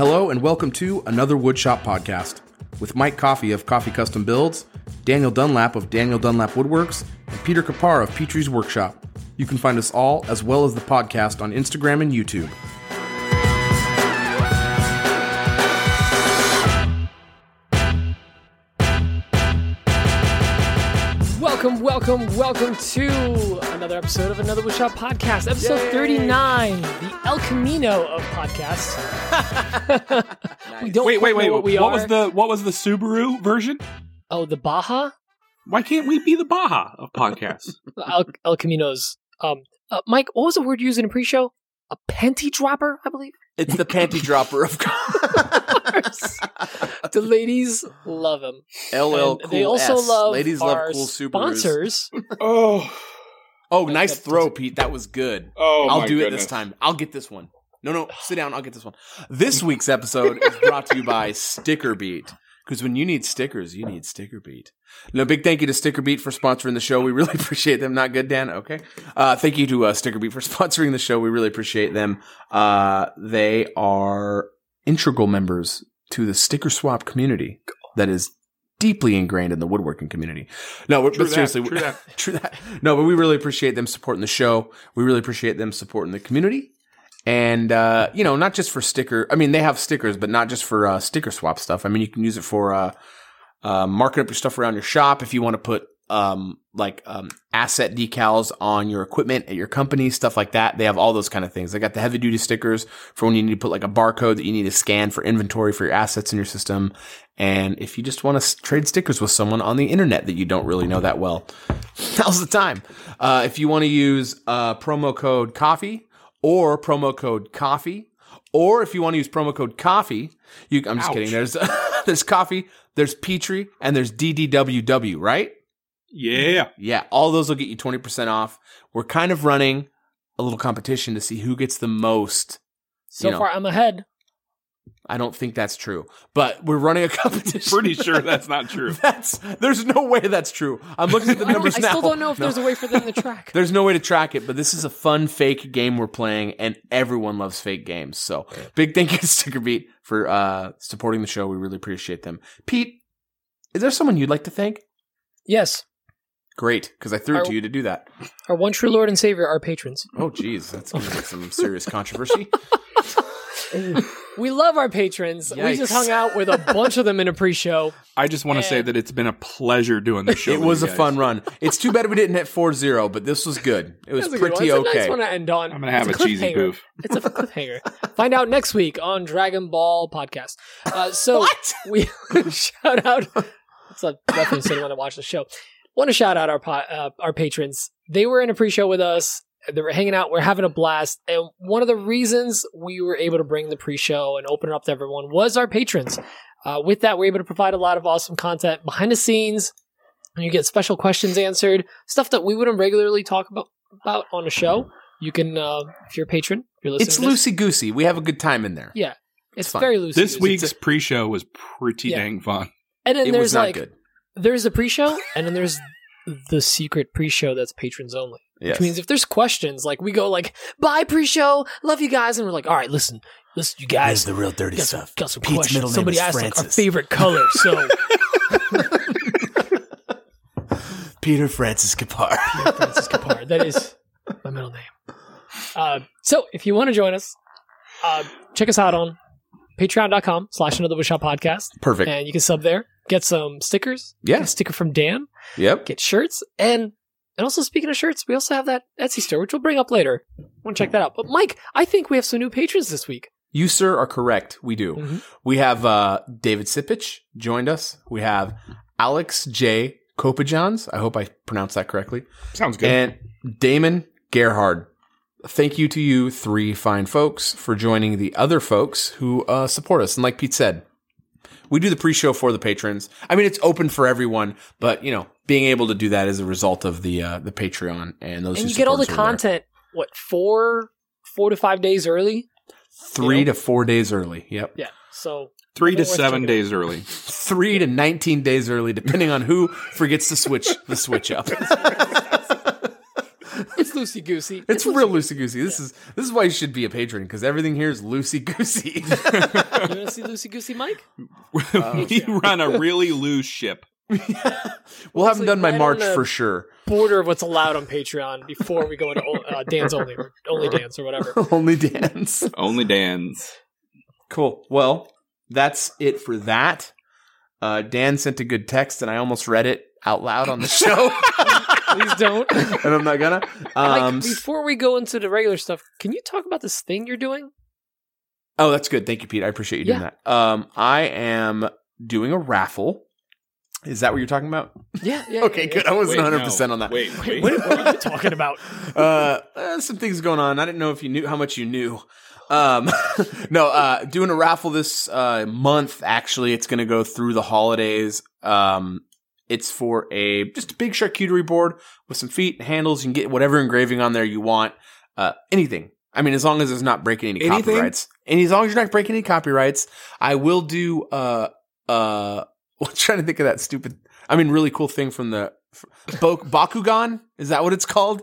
Hello and welcome to another Woodshop podcast with Mike Coffee of Coffee Custom Builds, Daniel Dunlap of Daniel Dunlap Woodworks, and Peter Kapar of Petrie's Workshop. You can find us all as well as the podcast on Instagram and YouTube. Welcome, welcome, welcome to another episode of another Woodshop podcast, episode Yay. 39, the El Camino of podcasts. we don't Wait, wait, wait. know What, what we are. was the what was the Subaru version? oh, the Baja? Why can't we be the Baja of podcasts? El, El Camino's. Um, uh, Mike, what was the word used in a pre-show? A penty dropper, I believe. It's the panty dropper of cars. the ladies love him. LL And they also love Ladies our love cool Subarus. sponsors. oh, Oh, nice That- throw, Pete. That was good. oh, I'll my do it goodness. this time. I'll get this one. No, no, sit down. I'll get this one. This week's episode is brought to you by Sticker Beat. Because when you need stickers, you need Sticker Beat. No, big thank you to Sticker Beat for sponsoring the show. We really appreciate them. Not good, Dan? Okay. Uh, thank you to uh, Sticker Beat for sponsoring the show. We really appreciate them. Uh, they are integral members to the sticker swap community that is deeply ingrained in the woodworking community. No, True but that, seriously, true that. true that. No, but we really appreciate them supporting the show. We really appreciate them supporting the community. And, uh, you know, not just for sticker. I mean, they have stickers, but not just for, uh, sticker swap stuff. I mean, you can use it for, uh, uh, marking up your stuff around your shop if you want to put, um, like, um, asset decals on your equipment at your company, stuff like that. They have all those kind of things. They got the heavy duty stickers for when you need to put like a barcode that you need to scan for inventory for your assets in your system. And if you just want to trade stickers with someone on the internet that you don't really know that well, now's the time. Uh, if you want to use uh, promo code coffee or promo code coffee, or if you want to use promo code coffee, you, I'm just Ouch. kidding. There's there's coffee, there's Petrie, and there's DDWW, right? Yeah. Yeah, all those will get you 20% off. We're kind of running a little competition to see who gets the most. So You know. far, I'm ahead. I don't think that's true, but we're running a competition. Pretty sure that's not true. That's there's no way that's true. I'm looking at the I, don't- numbers I now. still don't know if No. there's a way for them to track. There's no way to track it, but this is a fun fake game we're playing, and everyone loves fake games. So big thank you to Sticker Beat for uh, supporting the show. We really appreciate them. Pete, is there someone you'd like to thank? yes, Great, because I threw it to you to do that. our one true Lord and Savior, our patrons. Oh, geez, that's going to get some serious controversy. We love our patrons. We just hung out with a bunch of them in a pre-show. I just want to say that it's been a pleasure doing the show. it was a guys. fun run. It's too bad we didn't hit 4-0, but this was good. It was That's a good pretty one. It's a okay. nice one to end on. I'm gonna have It's a cheesy cliffhanger. goof. It's a cliffhanger. Find out next week on Dragon Ball podcast. Uh, so we shout out. It's a reference to anyone that watched the show. Want to shout out our po- uh, our patrons. They were in a pre-show with us. They were hanging out. We're having a blast. And one of the reasons we were able to bring the pre-show and open it up to everyone was our patrons. Uh, with that, we're able to provide a lot of awesome content behind the scenes. And you get special questions answered, stuff that we wouldn't regularly talk about about on the show. You can, uh, if you're a patron, if you're listening. It's to this, loosey goosey. We have a good time in there. Yeah, it's, fun. very loose. This goosey. week's pre-show was pretty Yeah. dang fun. and then It there's was not like good. there's a pre-show, and then there's the secret pre-show that's patrons only. Yes. Which means if there's questions, like we go like, "Bye pre-show, love you guys," and we're like, "All right, listen, listen, you guys." the real dirty Got some, got some Pete's questions. middle name Somebody is asked like our favorite color, so Peter Francis Kapar. Peter Francis Kapar. That is my middle name. Uh, so if you want to join us, uh, check us out on patreon.com slash another Woodshop podcast. Perfect. And you can sub there, get some stickers, get Yeah. a sticker from Dan, Yep. get shirts, and and also speaking of shirts, we also have that Etsy store, which we'll bring up later. Want to check that out. But Mike, I think we have some new patrons this week. You, sir, are correct. We do. Mhm. We have uh, David Sipich joined us. We have Alex J. Kopajans. I hope I pronounced that correctly. Sounds good. And Damon Gerhard. Thank you to you three fine folks for joining the other folks who uh, support us. And like Pete said, we do the pre-show for the patrons. I mean, it's open for everyone, but you know, being able to do that is a result of the uh, the Patreon and those. And who you get all the support us over there. content, what, four four to five days early? three you know? to four days early. Yep, Yeah. So Three to Worth checking seven out. days early. three to nineteen days early, depending on who forgets to switch the switch up. it's loosey goosey. It's real loosey goosey. This is this is why you should be a patron because everything here is loosey goosey. You want to see loosey goosey, Mike? we run a really loose ship. we'll have them done by right March on the- for sure. Border of what's allowed on Patreon before we go into uh, dance only or only dance or whatever. Only dance. Only dance. Cool. Well, that's it for that. Uh, Dan sent a good text, and I almost read it out loud on the show, Please don't. and I'm not gonna. Mike, Um, before we go into the regular stuff, can you talk about this thing you're doing? oh, that's good. Thank you, Pete. I appreciate you doing Yeah. that. Um, I am doing a raffle. Is that what you're talking about? Yeah, yeah. Okay, yeah, good. I wasn't Wait, 100 no. percent on that. Wait, wait. What, what are you talking about? uh, uh, some things going on. I didn't know if you knew how much you knew. Um, no, uh, doing a raffle this uh, month. Actually, it's going to go through the holidays. Um, it's for a just a big charcuterie board with some feet and handles. You can get whatever engraving on there you want. Uh, anything. I mean, as long as it's not breaking any Anything? copyrights. And as long as you're not breaking any copyrights, I will do. Uh, uh, I'm trying to think of that stupid. I mean, really cool thing from the Bakugan. Is that what it's called?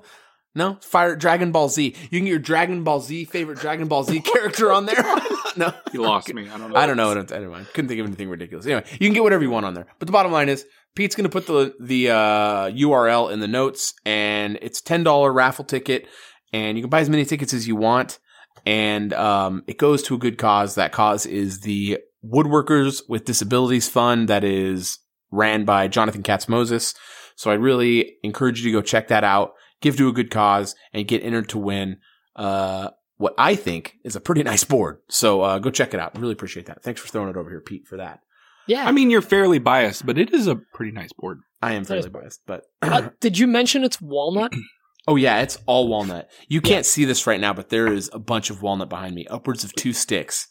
No, Fire Dragon Ball Z. You can get your Dragon Ball Z favorite Dragon Ball Z character on there. no, You lost me. I don't know. I don't know. Mind. Couldn't think of anything ridiculous. Anyway, you can get whatever you want on there. But the bottom line is, Pete's going to put the the uh, URL in the notes, and it's ten dollar raffle ticket, and you can buy as many tickets as you want, and um, it goes to a good cause. That cause is the Woodworkers with Disabilities Fund that is ran by Jonathan Katz Moses. So I really encourage you to go check that out, give to a good cause, and get entered to win. Uh, what I think is a pretty nice board. So uh, go check it out. Really appreciate that. Thanks for throwing it over here, Pete, for that. Yeah. I mean, you're fairly biased, but it is a pretty nice board. I am fairly biased, but Uh, did you mention it's walnut? oh yeah, it's all walnut. You can't see this right now, but there is a bunch of walnut behind me, upwards of two sticks.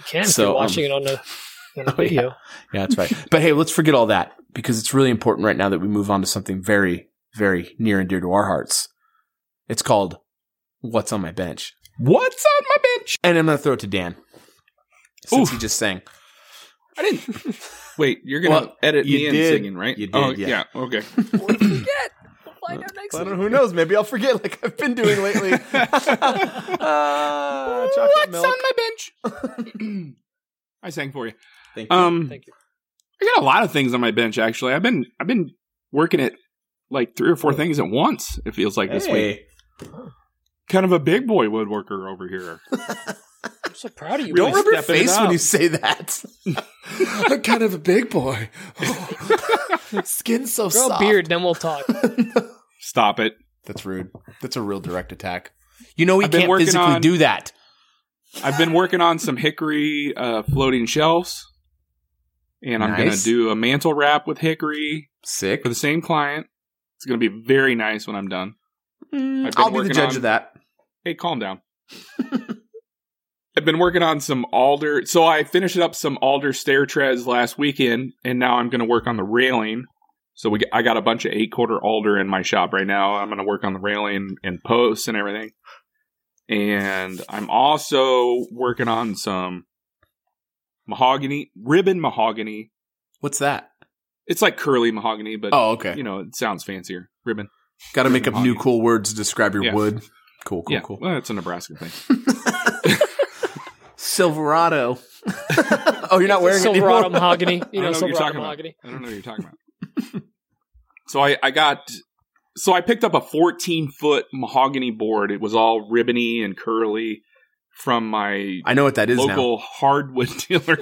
You can if So, you're um, watching it on the, on the Oh, yeah. video. Yeah, that's right. but hey, let's forget all that because it's really important right now that we move on to something very, very near and dear to our hearts. It's called "What's on My Bench," What's on my bench? and I'm gonna throw it to Dan since Oof. he just sang. I didn't. Wait, you're gonna Well, edit you me in did. singing, right? You did, Oh, yeah. Okay. What did you? We'll find out next I don't week. know. Who knows? Maybe I'll forget, like I've been doing lately. uh, chocolate milk. my bench? I sang for you. Thank you. Um, Thank you. I got a lot of things on my bench. Actually, I've been I've been working at like three or four things at once. It feels like this week. Kind of a big boy woodworker over here. I'm so proud of you. Don't rub your face when you say that. I'm kind of a big boy. Skin's so Grow a soft. beard, then we'll talk. Stop it. That's rude. That's a real direct attack. You know he I've been can't working physically on- do that. I've been working on some hickory uh, floating shelves, and I'm gonna Nice. do a mantle wrap with hickory Sick. for the same client. It's gonna be very nice when I'm done. Mm, I've been I'll be the working judge on- of that. Hey, calm down. I've been working on some alder. So I finished up some alder stair treads last weekend, and now I'm going to work on the railing. So we, I got a bunch of eight quarter alder in my shop right now. I'm going to work on the railing and posts and everything. And I'm also working on some mahogany, ribbon mahogany. What's that? It's like curly mahogany, but Oh, okay. you know, it sounds fancier. Ribbon. Got to make up new cool words to describe your Yeah. wood. Cool, cool, yeah, cool. well, it's a Nebraska thing. Silverado. oh, you're not wearing it Silverado anymore? mahogany. You I know, don't know what you're Silverado talking about. I don't know what you're talking about. so I, I got so I picked up a 14 foot mahogany board. It was all ribbony and curly from my I know what that is local hardwood dealer.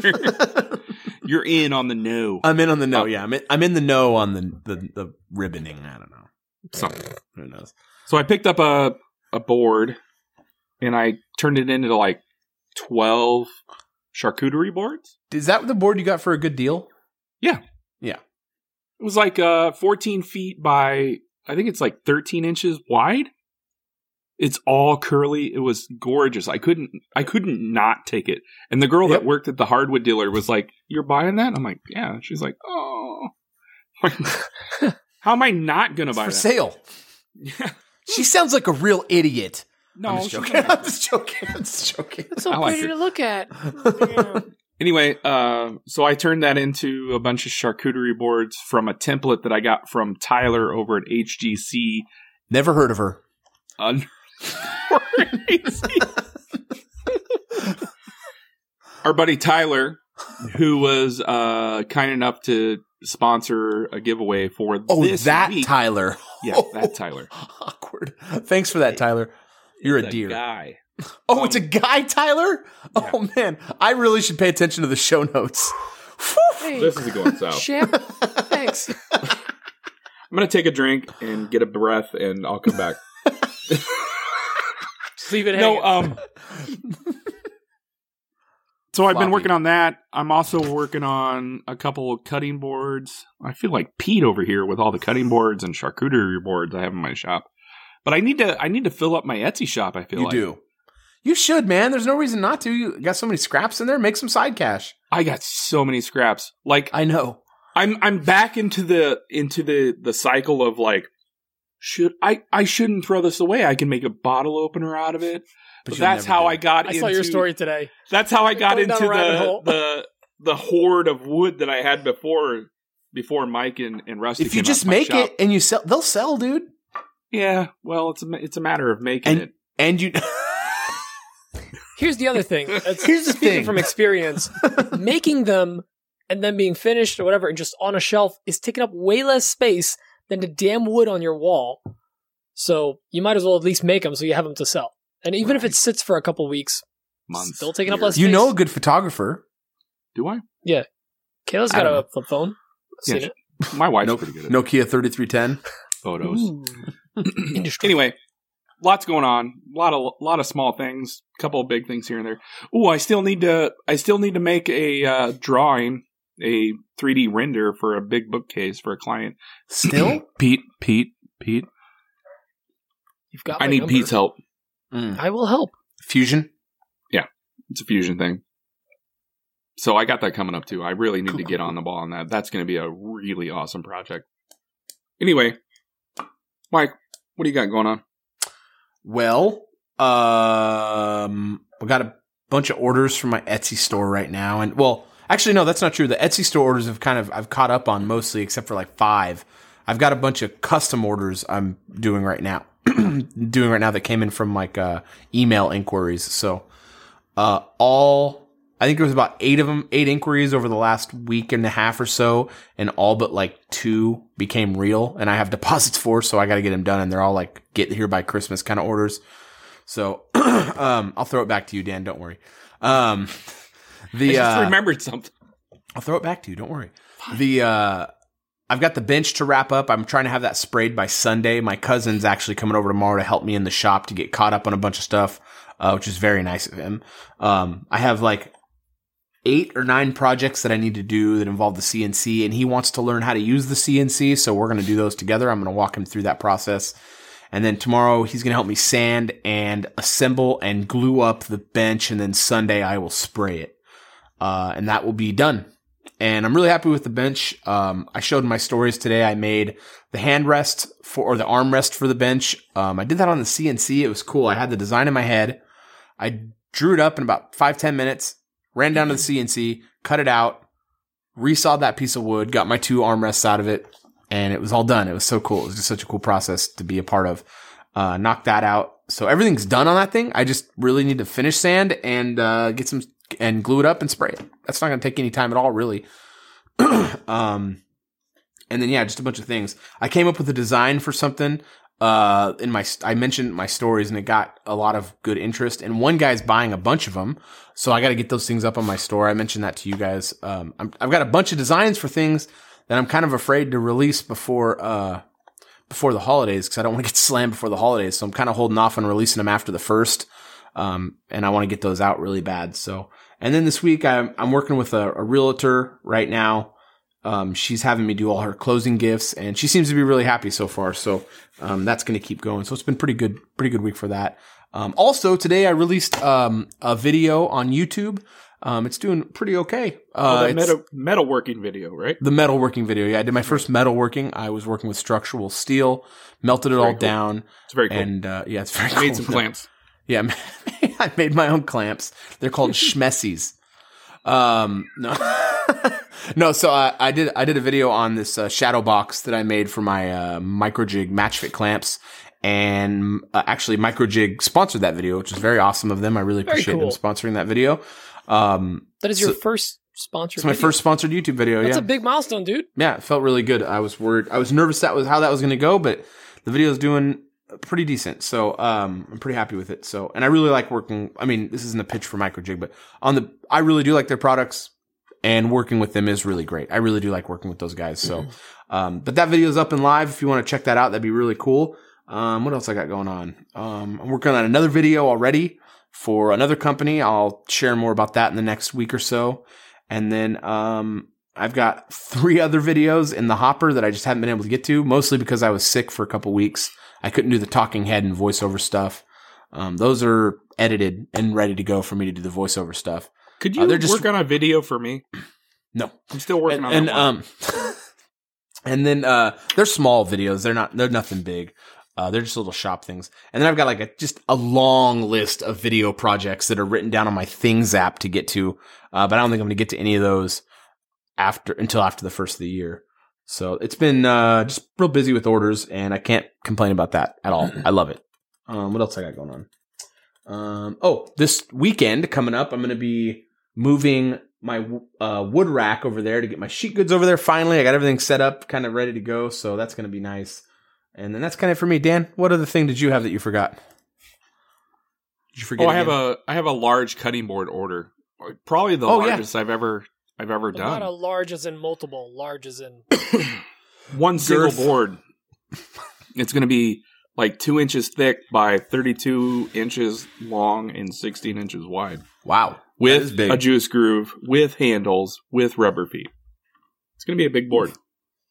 You're in on the no. I'm in on the no. Oh. Yeah, I'm in, I'm in the no on the, the the ribboning. I don't know. Something. Who knows? So I picked up a a board and I turned it into like 12 charcuterie boards. Is that the board you got for a good deal? Yeah. Yeah. It was like uh 14 feet by I think it's like 13 inches wide. It's all curly. It was gorgeous. I couldn't I couldn't not take it. And the girl Yep. that worked at the hardwood dealer was like, "You're buying that?" I'm like, "Yeah." She's like, "Oh." How am I not going to It's buy for that? sale. Yeah. She sounds like a real idiot. No, I'm just joking. not. I'm just joking. I'm just joking. It's so I like pretty her. to look at. Anyway, uh, so I turned that into a bunch of charcuterie boards from a template that I got from Tyler over at HGC. Never heard of her. underscore AC. Our buddy Tyler, who was uh, kind enough to sponsor a giveaway for Oh, this that week. Tyler. Yeah, that Tyler. Awkward. Thanks for that, Tyler. You're a deer. dear. guy. Oh, it's a guy, Tyler? Oh, man. I really should pay attention to the show notes. Hey, This is going south. champ. Thanks. I'm gonna take a drink and get a breath, and I'll come back. Just leave it hanging. no, um. So I've been working on that. I'm also working on a couple of cutting boards. I feel like Pete over here with all the cutting boards and charcuterie boards I have in my shop. But I need to I need to fill up my Etsy shop. I feel You like do. You should, man. There's no reason not to. You got so many scraps in there. Make some side cash. I got so many scraps. Like I know. I'm I'm back into the into the the cycle of like should I I shouldn't throw this away. I can make a bottle opener out of it. But, you'll that's how do I got I into saw your story today. That's how I got Going into the, the the hoard of wood that I had before before Mike and, and Rusty. If you just out make shop. it and you sell, they'll sell, dude. Yeah. Well, it's a it's a matter of making And- it. And you. Here's the other thing. It's, Here's the speaking thing. from experience, making them and then being finished or whatever and just on a shelf is taking up way less space than the damn wood on your wall. So you might as well at least make them so you have them to sell. And even if it sits for a couple weeks, Months, still taking up years. less you know a good photographer. Do I? Yeah, Kayla's got a flip phone. Yeah, Seen it. My wife's No- pretty good at Nokia 3310. photos. Ooh. Industry. Anyway, lots going on. A lot of lot of small things. A couple of big things here and there. Oh, I still need to. I still need to make a uh, drawing, a 3D render for a big bookcase for a client. Still? Pete, Pete, Pete. You've got I need number. Pete's help. Mm. I will help. Fusion? Yeah, it's a fusion thing. So I got that coming up too. I really need Cool, to cool, get on the ball on that. That's going to be a really awesome project. Anyway, Mike, what do you got going on? Well, um, we got a bunch of orders from my Etsy store right now, and well, actually, no, that's not true. The Etsy store orders have kind of I've caught up on mostly, except for like five. I've got a bunch of custom orders I'm doing right now, doing right now that came in from like uh, email inquiries. So, uh, all I think there was about eight of them, eight inquiries over the last week and a half or so, and all but like two became real, and I have deposits for, so I got to get them done, and they're all like get here by Christmas kind of orders. So, um, I'll throw it back to you, Dan. Don't worry. Um, I the just uh, remembered something. I'll throw it back to you. Don't worry. The uh, I've got the bench to wrap up. I'm trying to have that sprayed by Sunday. My cousin's actually coming over tomorrow to help me in the shop to get caught up on a bunch of stuff, uh, which is very nice of him. Um, I have like eight or nine projects that I need to do that involve the CNC, and he wants to learn how to use the CNC. So we're going to do those together. I'm going to walk him through that process. And then tomorrow he's going to help me sand and assemble and glue up the bench. And then Sunday I will spray it. Uh, and that will be done. And I'm really happy with the bench. Um, I showed my stories today. I made the handrest for, or the armrest for the bench. Um, I did that on the CNC. It was cool. I had the design in my head. I drew it up in about five, 10 minutes, ran down to the CNC, cut it out, resawed that piece of wood, got my two armrests out of it, and it was all done. It was so cool. It was just such a cool process to be a part of. Uh, knocked that out. So everything's done on that thing. I just really need to finish sand and, uh, get some and glue it up and spray it. That's not going to take any time at all, really. um, and then yeah, just a bunch of things. I came up with a design for something. Uh, in my, I mentioned my stories and it got a lot of good interest. And one guy's buying a bunch of them, so I got to get those things up on my store. I mentioned that to you guys. Um, I'm, I've got a bunch of designs for things that I'm kind of afraid to release before, uh, before the holidays because I don't want to get slammed before the holidays. So I'm kind of holding off on releasing them after the first. Um, and I want to get those out really bad. So, and then this week I'm, I'm working with a, a realtor right now. Um, she's having me do all her closing gifts and she seems to be really happy so far. So, um, that's going to keep going. So it's been pretty good, pretty good week for that. Um, also today I released, um, a video on YouTube. Um, it's doing pretty okay. Uh, oh, the metal metalworking video, right? the metalworking video. Yeah, I did my first metalworking. I was working with structural steel, melted it Very all cool. down, It's very cool. and uh, yeah, it's very I cool. made some clamps. Yeah, I made my own clamps. They're called Schmessies. Um, no, no. So I, I did I did a video on this uh, shadow box that I made for my uh, microjig match fit clamps, and uh, actually Microjig sponsored that video, which is very awesome of them. I really appreciate cool. them sponsoring that video. Um, That is your first sponsor. it's my first sponsored YouTube video. That's yeah, a big milestone, dude. yeah, it felt really good. I was worried. I was nervous that was how that was going to go, but the video is doing pretty decent. So um, I'm pretty happy with it. So and I really like working. I mean, this isn't a pitch for Microjig, but on the I really do like their products, and working with them is really great. I really do like working with those guys. So, um, but that video is up and live. If you want to check that out, that'd be really cool. Um, what else I got going on? Um, I'm working on another video already for another company. I'll share more about that in the next week or so. And then um, I've got three other videos in the hopper that I just haven't been able to get to, mostly because I was sick for a couple weeks. I couldn't do the talking head and voiceover stuff. Um, those are edited and ready to go for me to do the voiceover stuff. Could Uh, you just- work on a video for me? No, I'm still working and, on and that. um, and then uh, they're small videos. They're not. They're nothing big. Uh, they're just little shop things. And then I've got like a just a long list of video projects that are written down on my Things app to get to. Uh, but I don't think I'm going to get to any of those after until after the first of the year. So it's been uh, just real busy with orders, and I can't complain about that at all. I love it. Um, what else I got going on? Um, oh, this weekend coming up, I'm going to be moving my uh, wood rack over there to get my sheet goods over there. Finally, I got everything set up, kind of ready to go. So that's going to be nice. And then that's kind of for me. Dan, what other thing did you have that you forgot? Did you forget? oh, I have a I have a large cutting board order. Probably the Oh, yeah. largest I've ever I've ever But Not done. a large as in multiple, large as in. One single Girth. board. It's going to be like two inches thick by 32 inches long and 16 inches wide, wow is with a juice groove, with handles, with rubber feet. It's going to be a big board.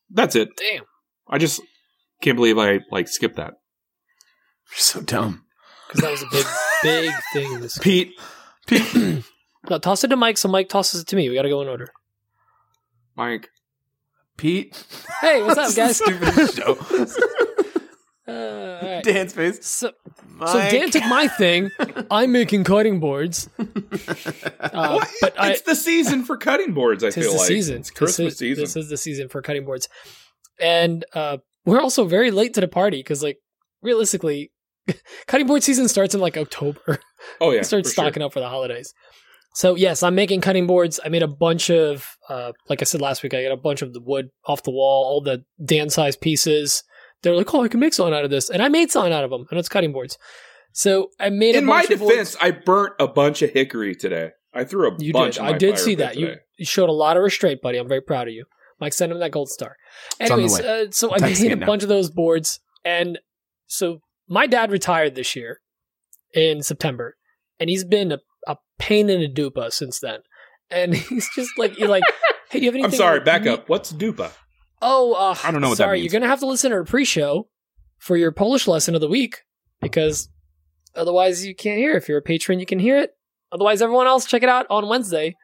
That's it. Damn. I just can't believe I like skipped that. You're so dumb. Because that was a big, big thing. This Pete, no, toss it to Mike, so Mike tosses it to me. We got to go in order. Mike, Pete. Hey, what's up, guys? Stupid show. Uh, all right. Dan's face. So, so Dan took my thing. I'm making cutting boards. Uh, but I, it's the season for cutting boards. I Tis feel the like season. it's Christmas this is, season. This is the season for cutting boards, and uh, we're also very late to the party because, like, realistically, cutting board season starts in like October. oh yeah, start for sure. stocking up for the holidays. So yes, I'm making cutting boards. I made a bunch of, uh, like I said last week, I got a bunch of the wood off the wall, all the Dan size pieces. They're like, oh, I can make something out of this, and I made something out of them, and it's cutting boards. So I made a In my of defense, boards. I burnt a bunch of hickory today. I threw a You bunch. did. on I my did fire see that. You, today. you showed a lot of restraint, buddy. I'm very proud of you. Mike sent him that gold star. It's on the Anyways, uh, so I I'm texting made a now. bunch of those boards, and so my dad retired this year in September, and he's been a, a pain in a dupa since then. And he's just like, you're like, hey, do you have anything? I'm sorry. Back you- up. What's dupa? Oh, uh, I don't know what that sorry. You're gonna have to listen to a pre-show for your Polish lesson of the week because otherwise you can't hear. If you're a patron, you can hear it. Otherwise, everyone else check it out on Wednesday.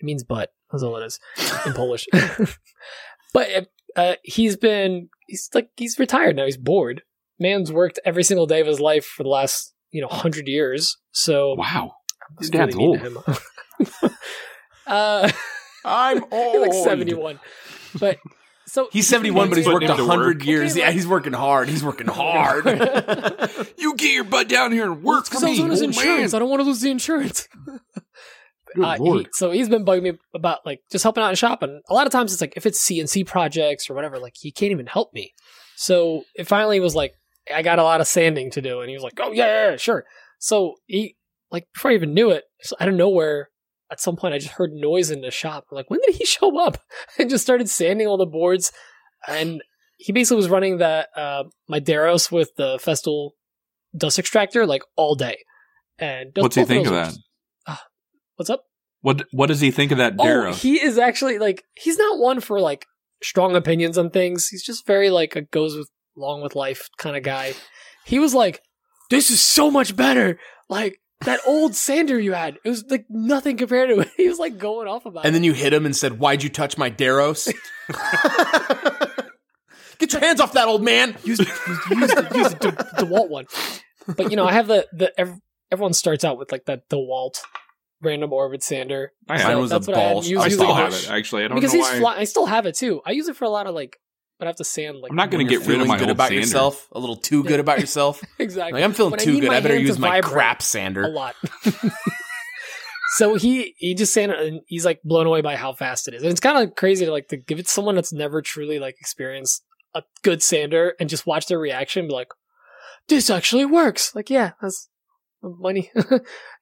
It means butt. That's all it is in Polish. but uh, he's been he's like he's retired now. He's bored. Man's worked every single day of his life for the last you know hundred years. So Wow. Your dad's really mean him. uh, I'm old. he's like seventy one, but so He's 71, but he's worked him 100 work. years. Okay, yeah, like- he's working hard. He's working hard. You get your butt down here and work for Because I was on his insurance. man. I don't want to lose the insurance. Uh, he- so he's been bugging me about like just helping out in shop, and a lot of times it's like if it's CNC projects or whatever, like he can't even help me. So it finally was like I got a lot of sanding to do, and he was like, "Oh yeah, yeah, yeah, sure." So he like before I even knew it, so out of nowhere, at some point I just heard noise in the shop. I'm like, when did he show up? And just started sanding all the boards, and he basically was running that uh, my Deros with the Festool dust extractor like all day. And What's he think of that? are- What's up? What What does he think of that Deros? Oh, he is actually like he's not one for like strong opinions on things. He's just very like a goes with along with life kind of guy. He was like, "This is so much better." Like that old sander you had, it was like nothing compared to it. He was like going off about it. and it. then you hit him and said, Why'd you touch my Deros? Get your hands off that old man. use use, use the, use the De- DeWalt one. But you know, I have the the ev- everyone starts out with like that DeWalt random orbit sander I, Mine have- was that's a what I had. balls. Use- I use still the have it. Actually, I don't because know he's why. fly- I still have it too. I use it for a lot of like but I have to sand like I'm not going to get rid of my good old about sander. yourself, a little too good about yourself. exactly. Like I'm feeling When too need good. I better use my crap a lot. so he he just saying and he's like blown away by how fast it is. And it's kind of crazy to like to give it to someone that's never truly like experienced a good sander and just watch their reaction and be like, this actually works. Like, yeah, that's money.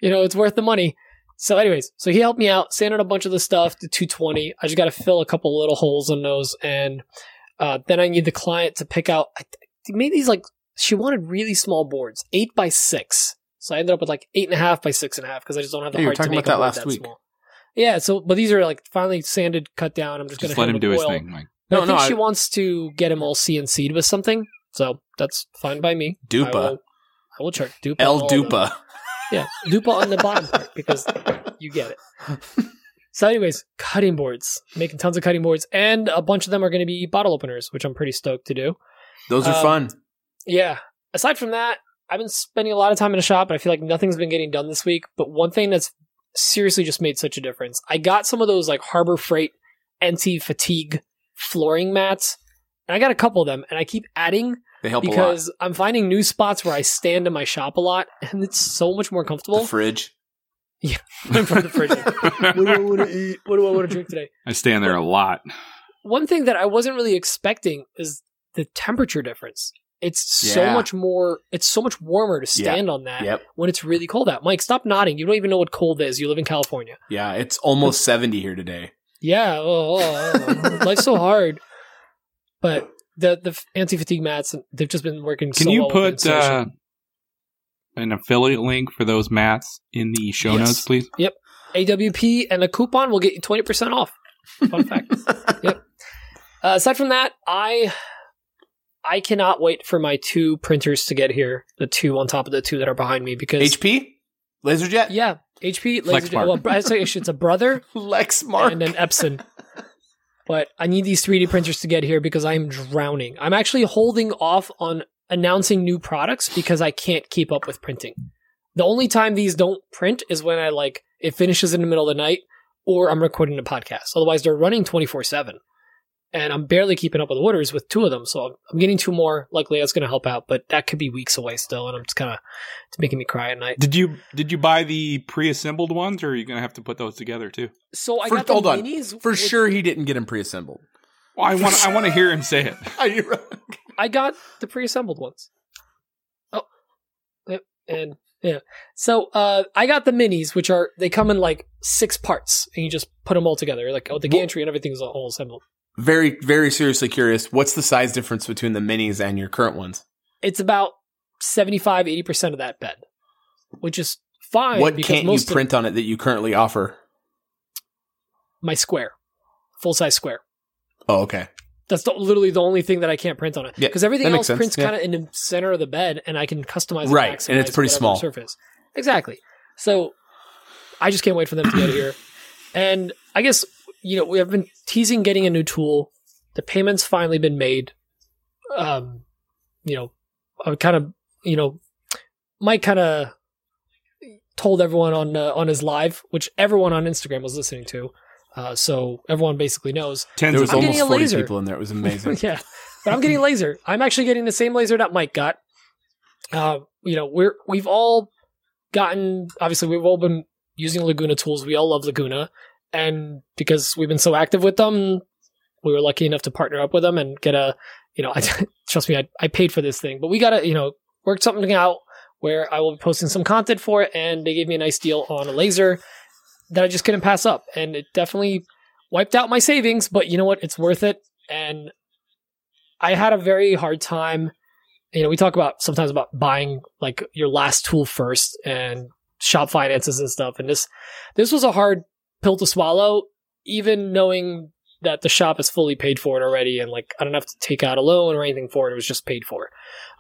you know, it's worth the money. So anyways, so he helped me out, sanded a bunch of the stuff to 220. I just got to fill a couple little holes in those. And uh, then I need the client to pick out, I made these like, she wanted really small boards, eight by six. So I ended up with like eight and a half by six and a half because I just don't have the Yeah, you were heart to talking make about a that board last that week. small. Yeah, so but these are like finally sanded, cut down. I'm just, Just gonna let him hand do his oil. thing. Like, No, No, I think no, she I- wants to get him all CNC'd with something, so that's fine by me. I Dupa. will, I will check Dupa. El all of. Dupa. Yeah, Dupa on the bottom part because you get it. So, anyways, cutting boards, making tons of cutting boards, and a bunch of them are going to be bottle openers, which I'm pretty stoked to do. Those are Um, fun. Yeah. Aside from that, I've been spending a lot of time in the shop, and I feel like nothing's been getting done this week. But one thing that's seriously just made such a difference, I got some of those like Harbor Freight anti-fatigue flooring mats, and I got a couple of them, and I keep adding They help because I'm finding new spots where I stand in my shop a lot, and it's so much more comfortable. The fridge. I'm from the fridge. what do I want to eat? What do I want to drink today? I stand there a lot. One thing that I wasn't really expecting is the temperature difference. It's so Yeah. much more. It's so much warmer to stand on that Yep. when it's really cold out. Mike, stop nodding. You don't even know what cold is. You live in California. Yeah, it's almost 70 here today. Yeah, oh, oh, oh. life's so hard. But the the anti fatigue mats, they've just been working. Can so you well put insulation. uh, an affiliate link for those mats in the show Yes. notes, please? Yep. AWP and a coupon will get you 20% off. Fun fact. yep. Uh, aside from that, I I cannot wait for my two printers to get here. The two on top of the two that are behind me because HP? LaserJet? yeah, HP LaserJet. Lexmark. Well, I say it's a brother Lexmark. and an Epson. But I need these 3D printers to get here because I am drowning. I'm actually holding off on announcing new products because I can't keep up with printing. The only time these don't print is when I like it finishes in the middle of the night or I'm recording a podcast. Otherwise, they're running 24 7. And I'm barely keeping up with orders with two of them. So I'm, I'm getting two more. Luckily, that's going to help out, but that could be weeks away still. And I'm just kind of, it's making me cry at night. Did you did you buy the pre-assembled ones, or are you going to have to put those together too? So I For- got the hold on. minis. For with- sure he didn't get them pre-assembled. Well, I want I want to hear him say it. I got the pre-assembled ones. Oh, and yeah. So uh, I got the minis, which are they come in like six parts, and you just put them all together. Like oh, the gantry and everything's all assembled. Very, very seriously curious. What's the size difference between the minis and your current ones? It's about 75 80 percent of that bed, which is fine. what can't you print on it that you currently offer? my square, full size square. Oh, okay. That's the, literally the only thing that I can't print on it. Yeah, Because everything else prints yeah. kind of in the center of the bed, and I can customize it. Right, and it's pretty small. Surface. Exactly. So I just can't wait for them to get here. And I guess you know we have been teasing getting a new tool. The payment's finally been made. Um, you know, I kind of you know, Mike kind of told everyone on uh, on his live, which everyone on Instagram was listening to. Uh, so everyone basically knows. Tens There was I'm almost 40 laser. people in there. It was amazing. yeah, but I'm getting laser. I'm actually getting the same laser that Mike got. Uh, you know, we're we've all gotten. Obviously, we've all been using Laguna tools. We all love Laguna, and because we've been so active with them, we were lucky enough to partner up with them and get a. You know, I, trust me, I, I paid for this thing, but we got to you know work something out where I will be posting some content for it, and they gave me a nice deal on a laser that I just couldn't pass up, and it definitely wiped out my savings. But you know what? It's worth it, and I had a very hard time. You know, we talk about sometimes about buying like your last tool first and shop finances and stuff. And this this was a hard pill to swallow, even knowing that the shop is fully paid for it already, and like I don't have to take out a loan or anything for it. It was just paid for.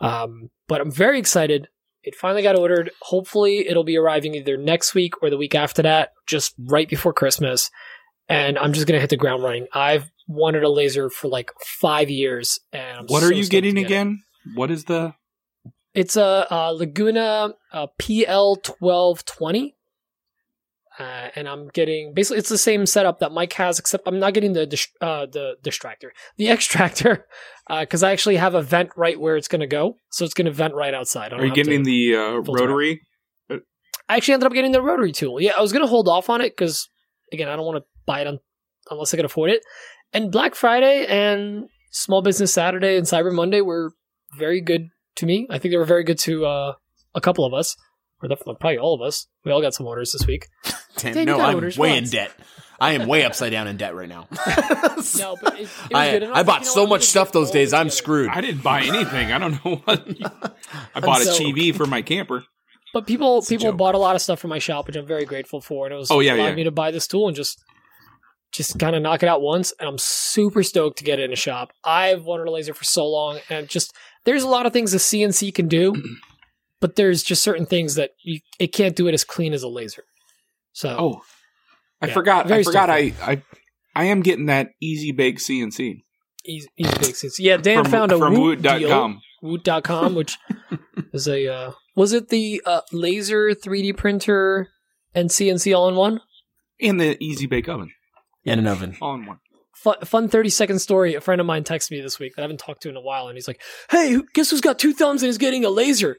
Um, but I'm very excited. It finally got ordered. Hopefully, it'll be arriving either next week or the week after that, just right before Christmas. And I'm just gonna hit the ground running. I've wanted a laser for like five years, and I'm What so are you getting get it. again? What is the? It's a, uh Laguna uh, PL twelve twenty. Uh, and I'm getting basically it's the same setup that Mike has, except I'm not getting the uh, the distractor, the extractor, because I actually have a vent right where it's going to go, so it's going to vent right outside. Are you getting the uh, rotary? I actually ended up getting the rotary tool. Yeah, I was gonna hold off on it because again, I don't want to buy it on, unless I can afford it. And Black Friday and Small Business Saturday and Cyber Monday were very good to me. I think they were very good to uh, a couple of us, or probably all of us. We all got some orders this week. Damn, Dan, you no, I'm way relax. in debt. I am way upside down in debt right now. No, but it, it was I, good. And I bought you know so much stuff those all days. I'm screwed. I didn't buy anything. I don't know what. I bought a so- TV for my camper. But people a people joke. bought a lot of stuff for my shop, which I'm very grateful for, and it was Oh, yeah, allowed yeah. me to buy this tool and just just kind of knock it out once. And I'm super stoked to get it in a shop. I've wanted a laser for so long, and just there's a lot of things a CNC can do, but there's just certain things that you it can't do it as clean as a laser. So Oh, I Yeah, forgot. I very forgot. I. I I am getting that easy bake CNC easy, easy big CNC. Yeah, Dan from, found a from Woot deal. Woot.com. Woot.com, which is a uh, was it the uh, laser 3D printer and CNC all in one? and the easy bake oven in an oven. all in one. fun, fun 30 second story. A friend of mine texted me this week that I haven't talked to in a while, and he's like, Hey, guess who's got two thumbs and is getting a laser?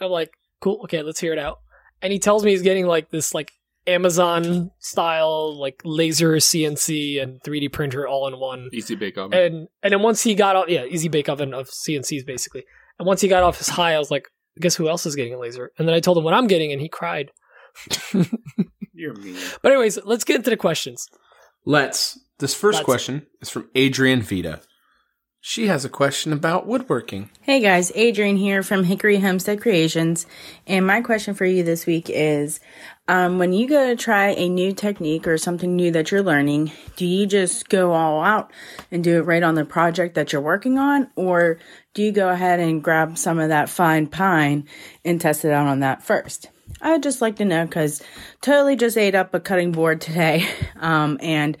I'm like, Cool, okay, let's hear it out. And he tells me he's getting like this like Amazon style like laser CNC and 3D printer all in one. Easy bake oven. And and then once he got off, yeah, easy bake oven of CNCs basically. And once he got off his high, I was like, guess who else is getting a laser? And then I told him what I'm getting, and he cried. You're mean. But anyways, let's get into the questions. Let's. This 1st Let's. question is from Adrian Vita. She has a question about woodworking. Hey guys, Adrian here from Hickory Homestead Creations. And my question for you this week is um, when you go to try a new technique or something new that you're learning, do you just go all out and do it right on the project that you're working on? Or do you go ahead and grab some of that fine pine and test it out on that first? I would just like to know because totally just ate up a cutting board today. Um, and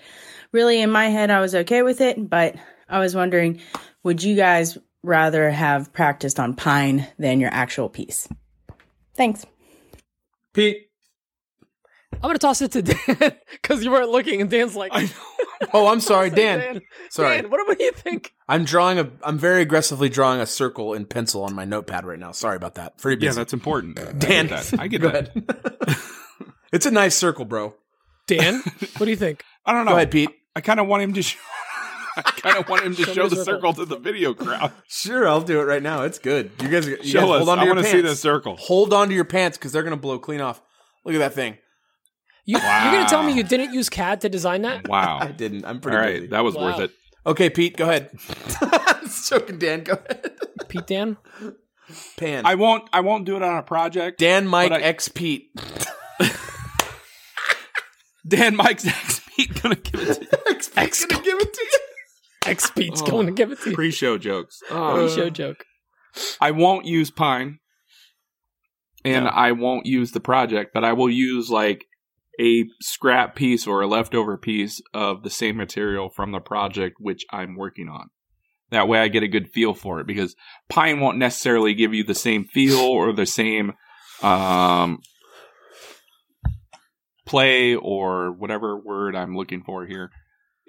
really in my head, I was okay with it, but I was wondering, would you guys rather have practiced on pine than your actual piece? Thanks. Pete. I'm gonna toss it to Dan because you weren't looking, and Dan's like, Oh, I'm sorry, Dan. Sorry. Dan, what, what do you think? I'm drawing a. I'm very aggressively drawing a circle in pencil on my notepad right now. Sorry about that. Pretty Yeah, busy. that's important. Dan. I get that. I get Go that. ahead. it's a nice circle, bro. Dan, what do you think? I don't know. Go ahead, Pete. I kind of want him to show. I kind of want him to Show show the the circle. circle to the video crowd. Sure, I'll do it right now. It's good. You guys, you guys Show us. hold on to I your want to pants. see the circle. Hold on to your pants because they're gonna blow clean off. Look at that thing. You, You're gonna tell me you didn't use CAD to design that? Wow. I Wow. didn't. I'm All pretty right, busy. that was Wow. worth it. okay, Pete, go ahead. Joking, Dan. Go ahead. Pete Dan? Pan. I won't. I won't do it on a project. Dan, Mike, But I- X, Pete. Dan Mike's ex Pete gonna give it to you. X, Pete's gonna give it to you. X Pete's Oh. going to give it to you. Pre-show jokes. Pre-show joke. I won't use pine, and No. I won't use the project, but I will use like a scrap piece or a leftover piece of the same material from the project which I'm working on. That way, I get a good feel for it because pine won't necessarily give you the same feel or the same um, play or whatever word I'm looking for here.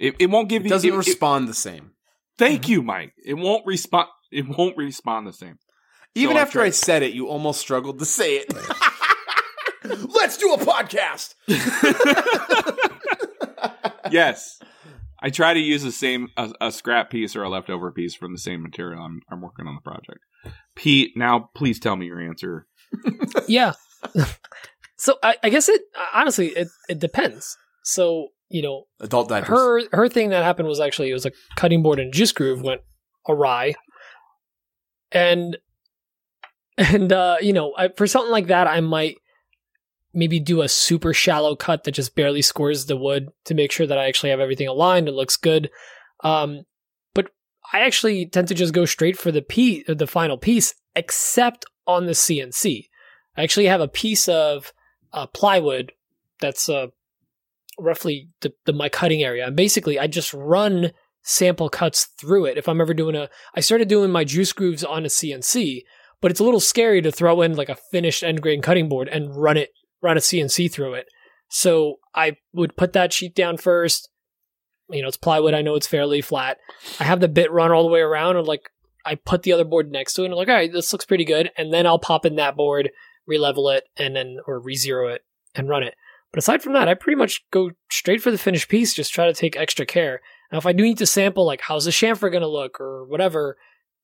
It, it won't give It you. doesn't it- it- respond the same. thank mm-hmm. you, Mike. It won't respond. It won't respond the same. Even So after tried- I said it, you almost struggled to say it. Let's do a podcast. yes. I try to use the same a, a scrap piece or a leftover piece from the same material I'm, I'm working on the project. Pete, now please tell me your answer. Yeah. so I, I guess it honestly it, it depends. So you know Adult diapers. her her thing that happened was actually it was a cutting board and juice groove went awry, and and uh, you know I, for something like that I might maybe do a super shallow cut that just barely scores the wood to make sure that I actually have everything aligned and looks good. Um, but I actually tend to just go straight for the piece, the final piece, except on the CNC. I actually have a piece of uh, plywood that's uh, roughly the, the my cutting area. And basically, I just run sample cuts through it. If I'm ever doing a, I started doing my juice grooves on a CNC, but it's a little scary to throw in like a finished end grain cutting board and run it, run a CNC through it. So I would put that sheet down first. You know, it's plywood. I know it's fairly flat. I have the bit run all the way around, and like I put the other board next to it, and I'm like, all right, this looks pretty good. And then I'll pop in that board, re-level it, and then or re-zero it and run it. But aside from that, I pretty much go straight for the finished piece. Just try to take extra care. Now, if I do need to sample, like how's the chamfer going to look or whatever,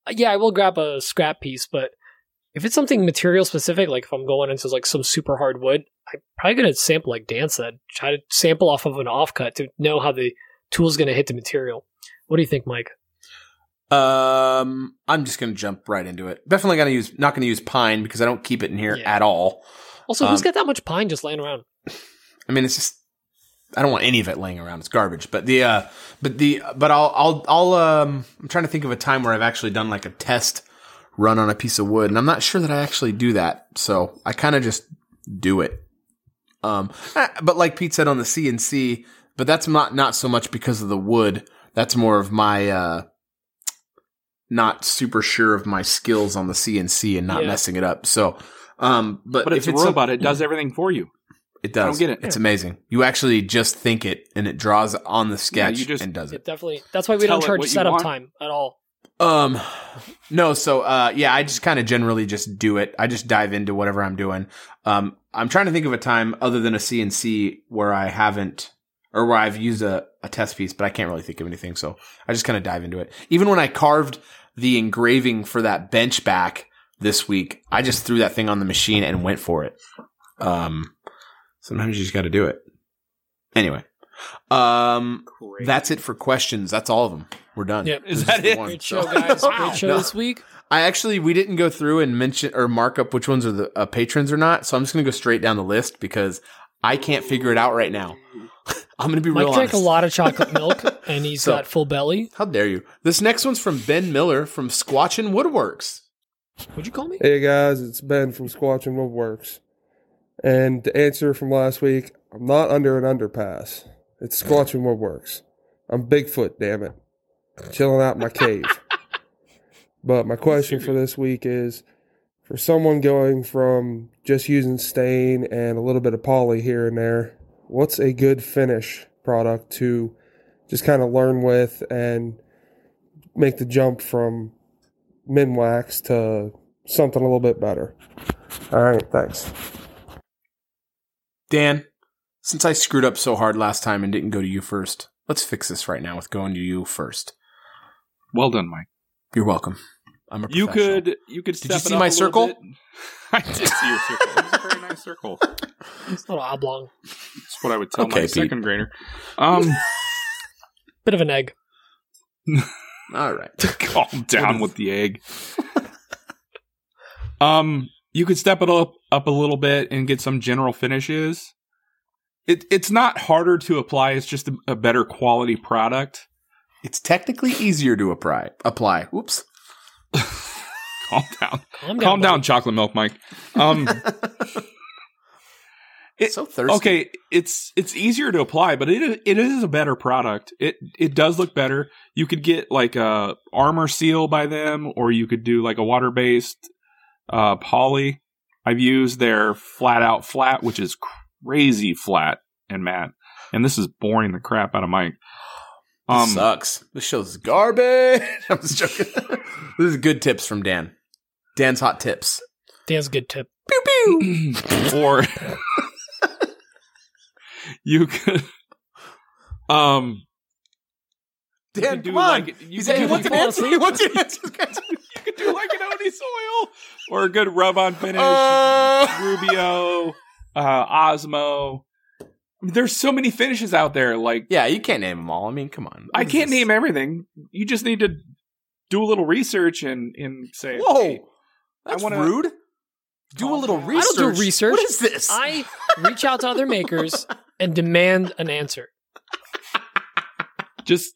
uh, yeah, I will grab a scrap piece. But if it's something material specific, like if I'm going into like some super hard wood, I'm probably going to sample like Dan said. Try to sample off of an offcut to know how the tool's going to hit the material. What do you think, Mike? Um, I'm just gonna jump right into it. Definitely gonna use, not gonna use pine because I don't keep it in here Yeah. at all. Also, who's got that much pine just laying around? I mean, it's just I don't want any of it laying around. It's garbage. But the uh, but the but I'll I'll I'll um I'm trying to think of a time where I've actually done like a test run on a piece of wood, and I'm not sure that I actually do that. So I kind of just do it. Um, eh, but like Pete said on the CNC, but that's not not so much because of the wood. That's more of my uh, not super sure of my skills on the CNC and not Yeah. messing it up. So, um, but But if it's a robot. It does everything for you. It does. I don't get it. It's amazing. You actually just think it, and it draws on the sketch you just- and does It it. definitely. That's why we Tell don't charge setup want. time at all. Um, no. So, uh, yeah, I just kind of generally just do it. I just dive into whatever I'm doing. Um, I'm trying to think of a time other than a CNC where I haven't, or where I've used a, a test piece, but I can't really think of anything. So I just kind of dive into it. Even when I carved the engraving for that bench back this week, I just threw that thing on the machine and went for it. Um, sometimes you just got to do it. Anyway, um, that's it for questions. That's all of them. We're done. Yep. Is This that it? one. Great So- show, guys. Great show No. this week. I actually we didn't go through and mention or mark up which ones are the uh, patrons or not. So I'm just gonna go straight down the list because I can't figure it out right now. I'm gonna be Mike real drank honest. a lot of chocolate milk, and he's So- got full belly. How dare you? This next one's from Ben Miller from Squatchin Woodworks. What'd you call me? Hey guys, it's Ben from Squatch and Woodworks. And the answer from last week, I'm not under an underpass. It's Squatch and Woodworks. I'm Bigfoot, damn it. Chilling out in my cave. But my question for this week is for someone going from just using stain and a little bit of poly here and there, what's a good finish product to just kind of learn with and make the jump from Minwax to something a little bit better. All right, thanks. Dan, since I screwed up so hard last time and didn't go to you first, let's fix this right now with going to you first. Well done, Mike. You're welcome. I'm a You could you could Did step you it see up my circle? bit. I did see your circle. It was a very nice circle. It's a little oblong. That's what I would tell Okay, my Pete. second grader. Um, Bit of an egg. All right. calm down with the egg. um, you could step it up up a little bit and get some general finishes. It it's not harder to apply. It's just a, a better quality product. It's technically easier to apply. Apply. Whoops. Calm down. Calm down. Calm down, chocolate milk, Mike. Um, It- so thirsty. okay, it's it's easier to apply, but it it is a better product. It it does look better. You could get like a Arm-R-Seal by them, or you could do like a water based uh, poly. I've used their flat out flat, which is crazy flat and matte, and this is boring the crap out of Mike. Um, sucks. This show's garbage. I'm just joking. this is good tips from Dan. Dan's hot tips. Dan's good tip. Pew pew. or you could um you Dan, could do come on. like- you he could said he do wants an like- answer. He wants an answer. You do like an Odie's oil or a good rub on finish Uh, Rubio uh Osmo there's so many finishes out there like yeah, you can't name them all. I mean, come on. I can't this? name everything you just need to do a little research and and say Whoa, hey, that's I wanna- rude. Do a little down. I research. don't do research. What is this? I reach out to other makers and demand an answer. just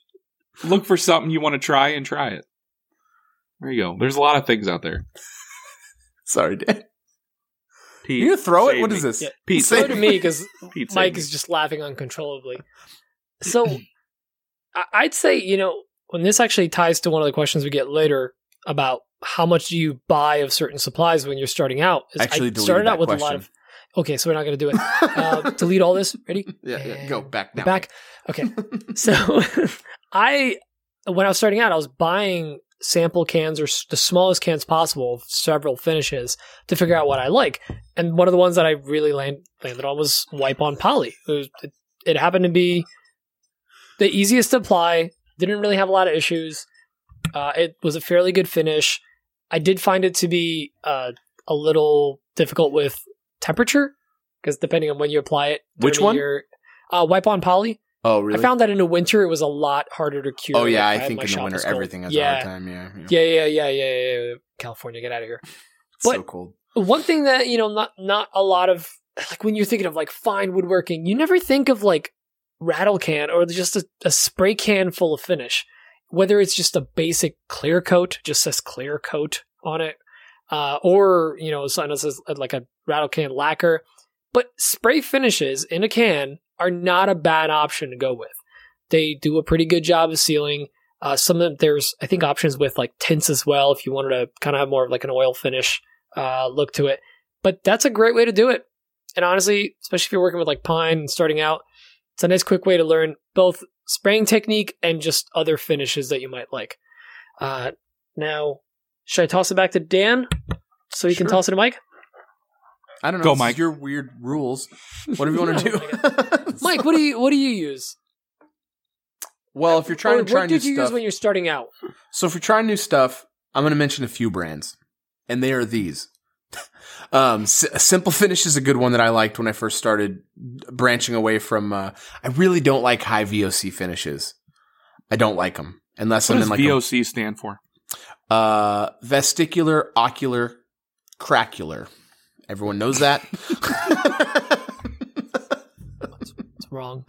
look for something you want to try and try it there you go there's a lot of things out there Sorry, Dan. Pete, You throw it? save What me. is this? Yeah. Pete, So save to me, because Mike me. is just laughing uncontrollably. So I- I'd say, you know, when this actually ties to one of the questions we get later about how much do you buy of certain supplies when you're starting out, is Actually I started out with question. a lot of Okay, so we're not going to do it. Uh, delete all this. Ready? Yeah, yeah. Go back now. Back. Okay. so I, when I was starting out, I was buying sample cans or the smallest cans possible of several finishes to figure out what I like. And one of the ones that I really land, landed on was Wipe on Poly. It, was, it, it happened to be the easiest to apply. Didn't really have a lot of issues. Uh, it was a fairly good finish. I did find it to be uh, a little difficult with temperature because depending on when you apply it, Which one? Your, uh, wipe on poly. Oh, really? I found that in the winter it was a lot harder to cure. oh, yeah. Like, I had think in the winter everything has a hard time. Yeah. yeah. Yeah, yeah, yeah, yeah, yeah, yeah. California, get out of here. It's so cold. One thing that you know, not not a lot of like when you're thinking of like fine woodworking, you never think of like rattle can or just a, a spray can full of finish. Whether it's just a basic clear coat, just says clear coat on it, uh, or you know, something that says like a rattle can lacquer. But spray finishes in a can are not a bad option to go with. They do a pretty good job of sealing. Uh, some of them, there's I think options with like tints as well if you wanted to kind of have more of like an oil finish uh, look to it. But that's a great way to do it. And honestly, especially if you're working with like pine and starting out, it's a nice quick way to learn both spraying technique and just other finishes that you might like. Uh, now, should I toss it back to Dan so he can toss it to Mike? I don't know. Go, Mike. your weird rules. What Whatever you want to do. Mike, what do you what do you use? well, if you're trying Or to try new stuff. what new did you stuff, use when you're starting out? So if you're trying new stuff, I'm going to mention a few brands, and they are these. Um, S- Simple Finish is a good one that I liked when I first started branching away from. Uh, I really don't like high VOC finishes. I don't like them unless What I'm does in like a, VOC stand for? uh, vesticular ocular cracular. Everyone knows that. It's wrong.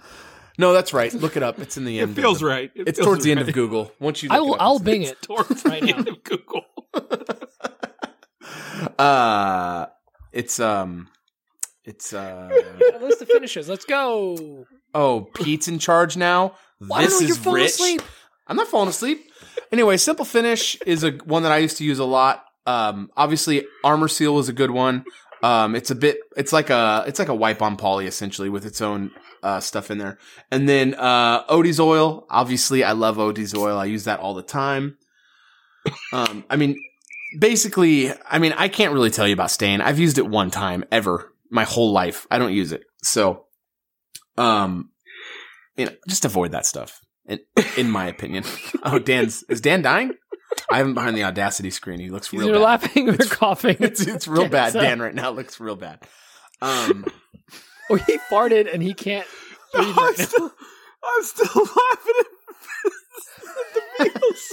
no, that's right. Look it up. It's in the end. of feels the- right. It It's feels towards the end of Google. Once you, I will. it up, I'll it's- bing it. Towards Right the end of Google. Uh, it's um, it's uh. A list of finishes. Let's go. Oh, Pete's in charge now. Why this don't you is rich. asleep? I'm not falling asleep. Anyway, Simple Finish is a one that I used to use a lot. Um, obviously, Arm-R-Seal was a good one. Um, it's a bit, it's like a, it's like a wipe on poly essentially with its own uh, stuff in there. And then uh, Odie's oil. Obviously, I love Odie's oil. I use that all the time. Um, I mean, basically, I mean, I can't really tell you about stain. I've used it one time ever my whole life. I don't use it. So, um, you know, just avoid that stuff. In, in my opinion. Oh, Dan's is Dan dying? I have him behind the Audacity screen. He looks real bad. laughing or coughing. It's it's real bad. Dan right now looks real bad. Um, or he farted and he can't breathe I'm, right still, I'm still laughing at, at the VOC.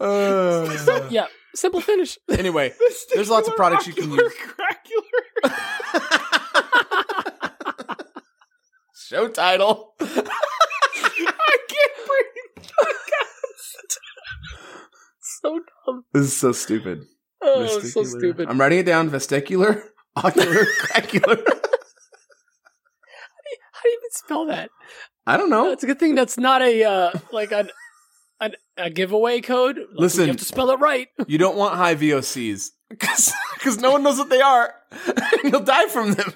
uh, Yeah, simple finish. anyway, There's lots of products you can use. Show title. I can't breathe. so dumb. This is so stupid. Oh, so stupid. I'm writing it down. Vesticular, ocular, cracular. How do you even spell that? I don't know. It's a good thing that's not a uh, like an, an a giveaway code. Like, Listen. you have to spell it right. You don't want high VOCs because no one knows what they are. You'll die from them.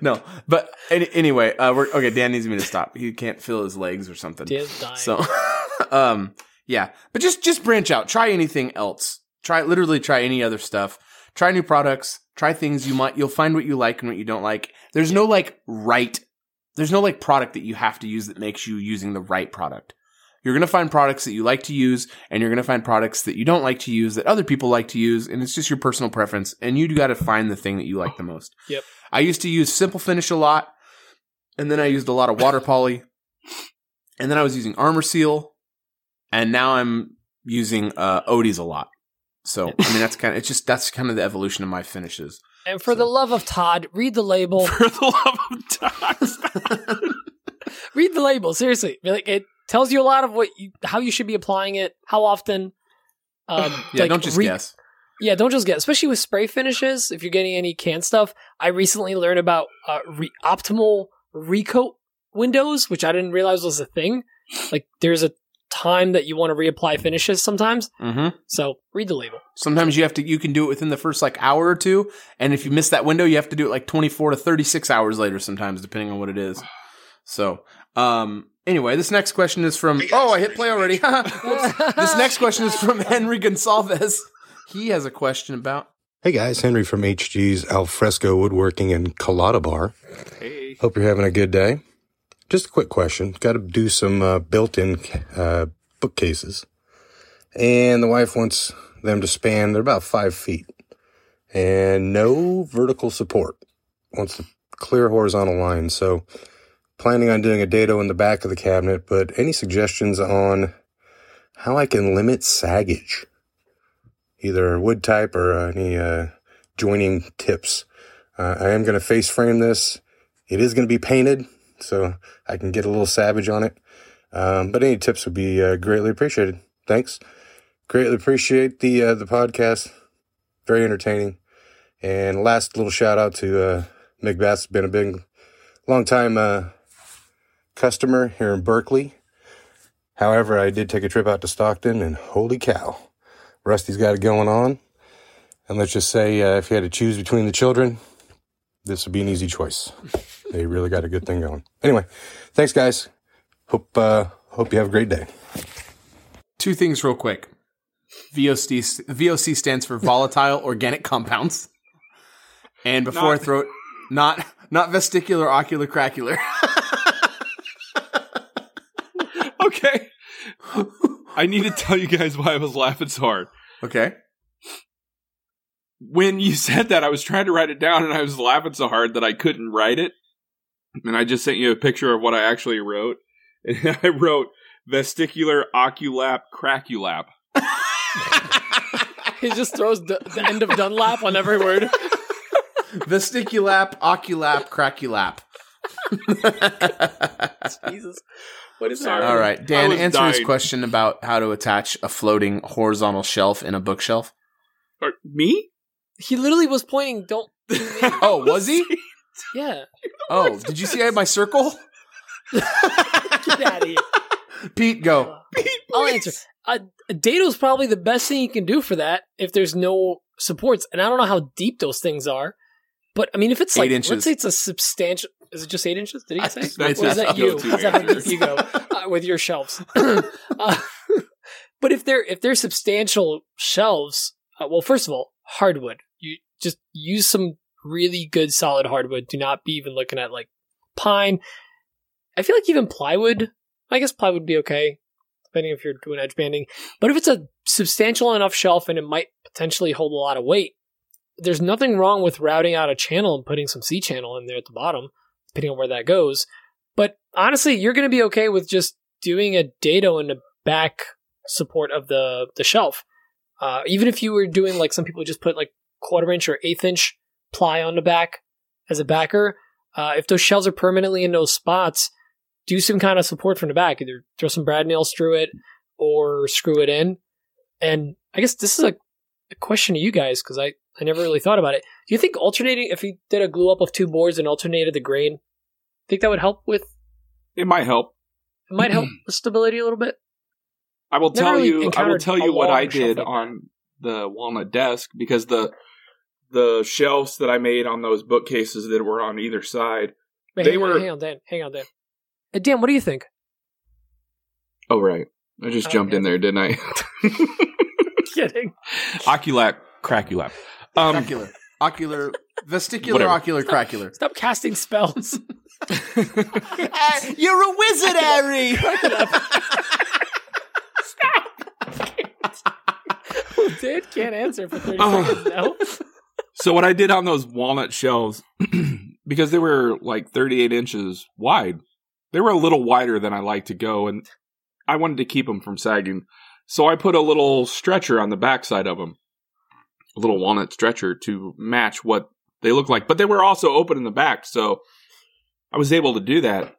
no, but any, anyway, uh, we're okay. Dan needs me to stop. He can't feel his legs or something. Dan's dying. So, um, yeah, but just just branch out. Try anything else. Try literally try any other stuff. Try new products. Try things you might. You'll find what you like and what you don't like. There's no like right. There's no like product that you have to use that makes you using the right product. You're going to find products that you like to use and you're going to find products that you don't like to use that other people like to use. And it's just your personal preference. And you got to find the thing that you like the most. Yep. I used to use Simple Finish a lot. And then I used a lot of water poly. And then I was using Arm-R-Seal. And now I'm using uh, Odie's a lot. So, I mean, that's kind of, it's just, that's kind of the evolution of my finishes. and for the love of Todd, read the label. For the love of Todd, read the label. Seriously, like it tells you a lot of what you, how you should be applying it, how often. Um, Yeah, like, don't just re- guess. Yeah, don't just get, especially with spray finishes. If you're getting any can stuff, I recently learned about uh, re- optimal recoat windows, which I didn't realize was a thing. Like, there's a time that you want to reapply finishes sometimes. Mm-hmm. So read the label. Sometimes you have to. You can do it within the first like hour or two, and if you miss that window, you have to do it like twenty four to thirty six hours later. Sometimes, depending on what it is. So, um, anyway, this next question is from. Oh, I hit play already. this next question is from Henry Gonsalves. He has a question about. Hey guys, Henry from HG's Alfresco Woodworking and Colada Bar. Hey. Hope you're having a good day. Just a quick question. Got to do some uh, built-in uh, bookcases, and the wife wants them to span. They're about five feet, and no vertical support. Wants to clear horizontal line. So, planning on doing a dado in the back of the cabinet. But any suggestions on how I can limit saggage? Either wood type or uh, any uh, joining tips. Uh, I am going to face frame this. It is going to be painted, so I can get a little savage on it. Um, but any tips would be uh, greatly appreciated. Thanks. Greatly appreciate the uh, the podcast. Very entertaining. And last little shout out to uh, MacBeath. Been a big, long time uh, customer here in Berkeley. However, I did take a trip out to Stockton, and holy cow, Rusty's got it going on. And let's just say, uh, if you had to choose between the children, this would be an easy choice. They really got a good thing going. Anyway, thanks, guys. Hope uh, hope you have a great day. Two things real quick. VOC VOC stands for volatile organic compounds. And before Not- I throw it, not not vesticular ocular cracular. Okay. I need to tell you guys why I was laughing so hard. okay. When you said that, I was trying to write it down and I was laughing so hard that I couldn't write it. And I just sent you a picture of what I actually wrote. And I wrote vesticular oculap craculap. He just throws the, the end of Dunlap on every word. Vesticulap, oculap, craculap. Jesus. What is that? All right, Dan, I was answer his question about how to attach a floating horizontal shelf in a bookshelf. Or, me? He literally was pointing, don't. Oh, was he? Yeah. Oh, did you see I had my circle? Get out of here. Pete, go. I'll answer. Uh, Dado's probably the best thing you can do for that if there's no supports. And I don't know how deep those things are. But I mean, if it's like, inches. let's say it's a substantial. Is it just eight inches? Did he say? That's or is his that you? Is that how deep you go uh, with your shelves? uh, but if they're if they're substantial shelves, uh, well, first of all, hardwood. You just use some really good solid hardwood. Do not be even looking at like pine. I feel like even plywood. I guess plywood would be okay, depending if you're doing edge banding. But if it's a substantial enough shelf and it might potentially hold a lot of weight, there's nothing wrong with routing out a channel and putting some C channel in there at the bottom, depending on where that goes. But honestly, you're going to be okay with just doing a dado in the back support of the the shelf. Uh, even if you were doing like some people just put like quarter inch or eighth inch ply on the back as a backer, uh, if those shelves are permanently in those spots, do some kind of support from the back. Either throw some brad nails through it or screw it in. And I guess this is a, a question to you guys because I, I never really thought about it. Do you think alternating, if you did a glue up of two boards and alternated the grain, think that would help with, It might help. it might help with stability a little bit? I will Never tell really you. I will tell you what I did like on the walnut desk because the the shelves that I made on those bookcases that were on either side. Wait, They hang, on, were- hang on, Dan. Hang on, Dan. Uh, Dan, what do you think? Oh right, I just Oh, jumped okay. in there, didn't I? Kidding. Oculap, craculap. Um, Cracular. Ocular, vesticular, Whatever. ocular, cracular. Stop casting spells. You're a wizard, Harry! Dan can't answer for 30 Oh. seconds now. So what I did on those walnut shelves, because they were like 38 inches wide, they were a little wider than I like to go, and I wanted to keep them from sagging. So I put a little stretcher on the backside of them, a little walnut stretcher to match what they look like. But they were also open in the back, so I was able to do that.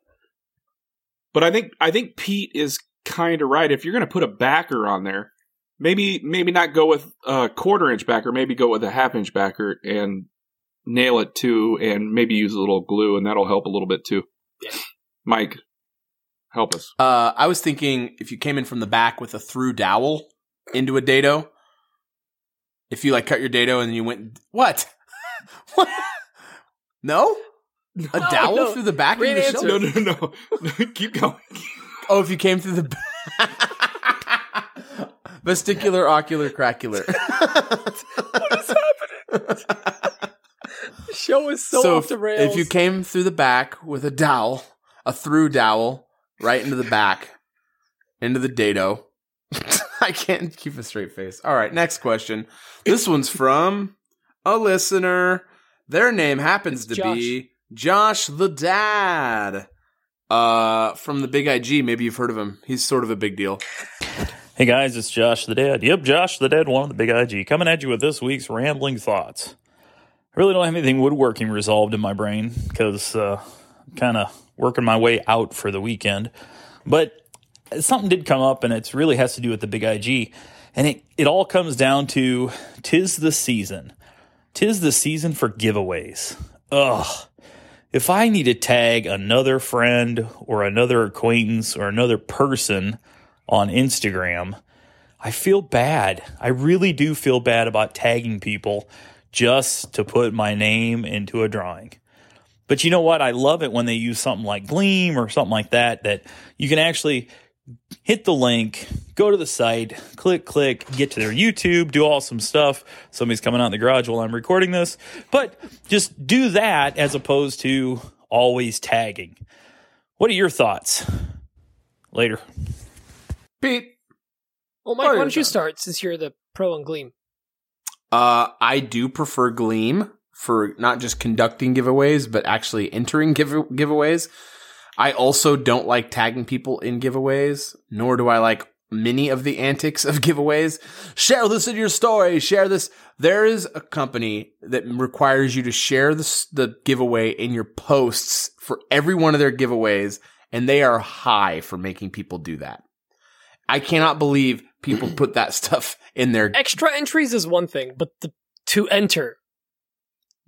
But I think I think Pete is kind of right. If you're going to put a backer on there, maybe maybe not go with a quarter inch backer, maybe go with a half inch backer and nail it too, and maybe use a little glue, and that'll help a little bit too. Yeah. Mike, Help us. Uh, I was thinking if you came in from the back with a through dowel into a dado, if you like cut your dado and you went, what? what? No? A No, dowel no. through the back Great of the answer. show? No, no, no. Keep going. Oh, if you came through the vesticular ocular cracular. What is happening? the show is so, so off if, the rails. if you came through the back with a dowel, a through dowel, right into the back, into the dado. I can't keep a straight face. All right, next question. This one's from a listener. Their name happens It's to be Josh the Dad. Uh, from the Big IG. Maybe you've heard of him. He's sort of a big deal. Hey guys, it's Josh the Dad. Yep, Josh the Dad, one of the Big IG, coming at you with this week's rambling thoughts. I really don't have anything woodworking resolved in my brain because uh, kind of working my way out for the weekend. But something did come up, and it really has to do with the Big IG. And it, it all comes down to tis the season. Tis the season for giveaways. Ugh. If I need to tag another friend or another acquaintance or another person on Instagram, I feel bad. I really do feel bad about tagging people just to put my name into a drawing. But you know what? I love it when they use something like Gleam or something like that, that you can actually hit the link, go to the site, click, click, get to their YouTube, do awesome stuff. Somebody's coming out in the garage while I'm recording this, but just do that as opposed to always tagging. What are your thoughts? Later. Pete. well, Mike, Oh, why don't you start since you're the pro on Gleam? Uh, I do prefer Gleam for not just conducting giveaways, but actually entering give- giveaways. I also don't like tagging people in giveaways, nor do I like many of the antics of giveaways. Share this in your story. Share this. There is a company that requires you to share this, the giveaway in your posts for every one of their giveaways, and they are high for making people do that. I cannot believe people put that stuff in their Extra entries is one thing, but the to enter.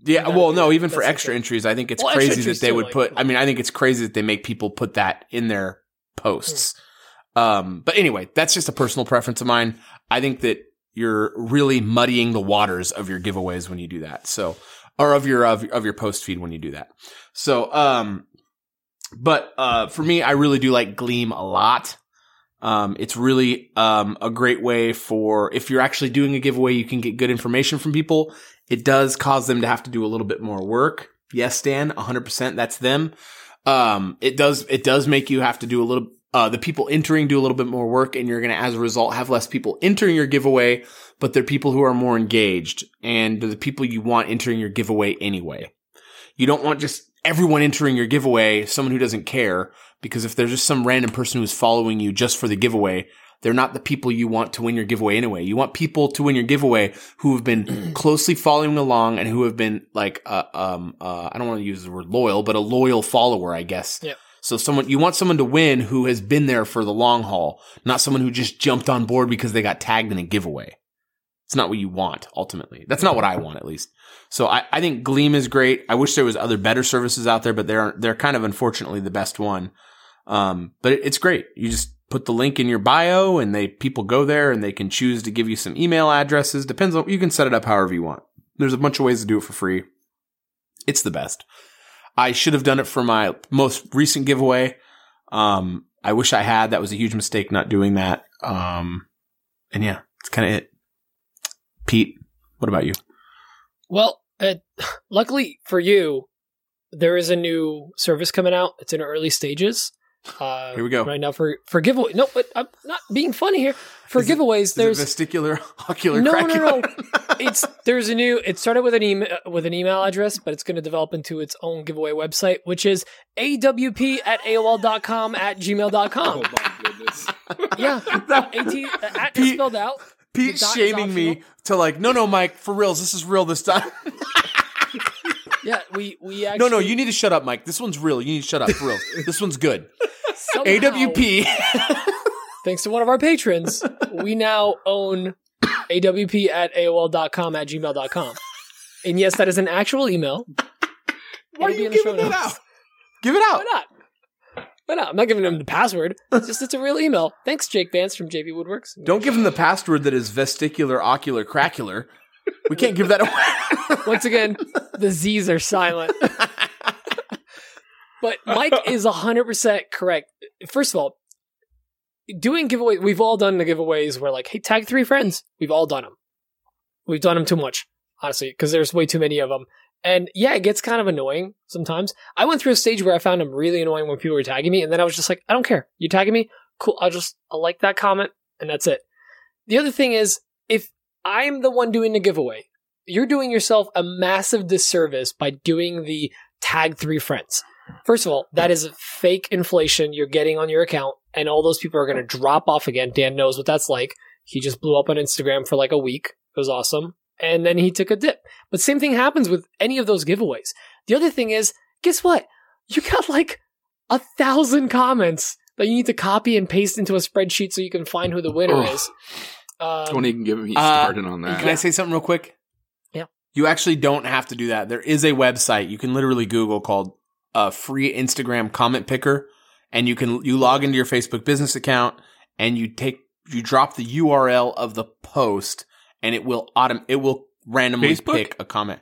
Yeah, That- well, no, even for extra okay. entries, I think it's Well, crazy that they would like- put. I mean, I think it's crazy that they make people put that in their posts. Um, but anyway, that's just a personal preference of mine. I think that you're really muddying the waters of your giveaways when you do that. So, or of your of, of your post feed when you do that. So, um, but uh, for me, I really do like Gleam a lot. Um, it's really um, a great way for if you're actually doing a giveaway, you can get good information from people. It does cause them to have to do a little bit more work. Yes, Dan, 100%. That's them. Um, it does, it does make you have to do a little, uh, the people entering do a little bit more work and you're going to, as a result, have less people entering your giveaway, but they're people who are more engaged and the people you want entering your giveaway anyway. You don't want just everyone entering your giveaway, someone who doesn't care, because if there's just some random person who's following you just for the giveaway, they're not the people you want to win your giveaway anyway. You want people to win your giveaway who have been closely following along and who have been like, uh, um, uh, I don't want to use the word loyal, but a loyal follower, I guess. Yep. So someone, you want someone to win who has been there for the long haul, not someone who just jumped on board because they got tagged in a giveaway. It's not what you want ultimately. That's not what I want at least. So I, I think Gleam is great. I wish there was other better services out there, but they're they're kind of unfortunately the best one. Um, but it's great. You just put the link in your bio, and they people go there and they can choose to give you some email addresses. Depends on you can set it up however you want. There's a bunch of ways to do it for free. It's the best. I should have done it for my most recent giveaway. Um, I wish I had. That was a huge mistake not doing that. Um, and yeah, it's kind of it. Pete, what about you? Well, uh, luckily for you, there is a new service coming out. It's in early stages. Uh, Here we go. Right now for for giveaway. No, but I'm not being funny here. For Is giveaways, Is there's it vesticular ocular no, no, cracular? no. it's there's a new. It started with an email with an email address, but it's going to develop into its own giveaway website, which is awp at aol.com at Oh gmail.com. my goodness. Yeah, That- at is Pete- spelled out. Pete's The dot is shaming me to like, no, no, Mike, for reals, this is real this time. Yeah, we we actually no, no, you need to shut up, Mike. This one's real. You need to shut up for real. this one's good. somehow- AWP. thanks to one of our patrons, we now own awp at aol.com at gmail.com. And yes, that is an actual email. Why are It'll be you in the show giving that out? Give it out. Why not? Why not? I'm not giving him the password. It's just it's a real email. Thanks, Jake Vance from JV Woodworks. Don't give him the password that is vesticular ocular cracular. We can't give that away. Once again, the Z's are silent. but Mike is 100% correct. First of all, doing giveaways, we've all done the giveaways where like, hey, tag three friends. We've all done them. We've done them too much, honestly, because there's way too many of them. And yeah, it gets kind of annoying sometimes. I went through a stage where I found them really annoying when people were tagging me, and then I was just like, I don't care. You tagging me? Cool. I'll just, I'll like that comment, and that's it. The other thing is, if I'm the one doing the giveaway, you're doing yourself a massive disservice by doing the tag three friends. First of all, that is fake inflation you're getting on your account, and all those people are going to drop off again. Dan knows what that's like. He just blew up on Instagram for like a week. It was awesome. And then he took a dip. But same thing happens with any of those giveaways. The other thing is, guess what? You got like a thousand comments that you need to copy and paste into a spreadsheet so you can find who the winner Ugh. is. Um, Don't even get me Uh, started on that. Can I say something real quick? Yeah. You actually don't have to do that. There is a website you can literally Google called uh, free Instagram comment picker, and you can you log into your Facebook business account and you take you drop the URL of the post, and it will autom- it will randomly Facebook? pick a comment.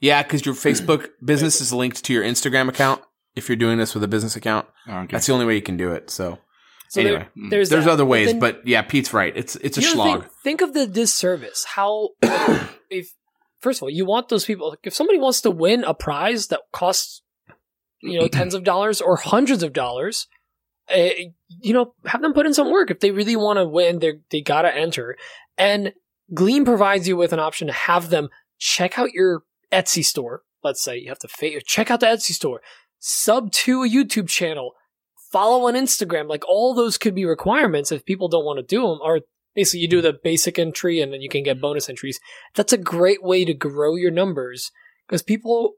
Yeah, because your Facebook business is linked to your Instagram account. If you're doing this with a business account, Okay. that's the only way you can do it. So, so anyway, there- there's there's that. other ways, then- but yeah, Pete's right. It's it's a slog. thing, think of the disservice. How if first of all, you want those people. Like, if somebody wants to win a prize that costs you know tens of dollars or hundreds of dollars, uh, you know, have them put in some work. If they really want to win, they they gotta enter. And Gleam provides you with an option to have them check out your Etsy store. Let's say you have to fa- check out the Etsy store, sub to a YouTube channel, follow on Instagram. Like all those could be requirements if people don't want to do them. Or basically, you do the basic entry and then you can get mm-hmm. bonus entries. That's a great way to grow your numbers because people,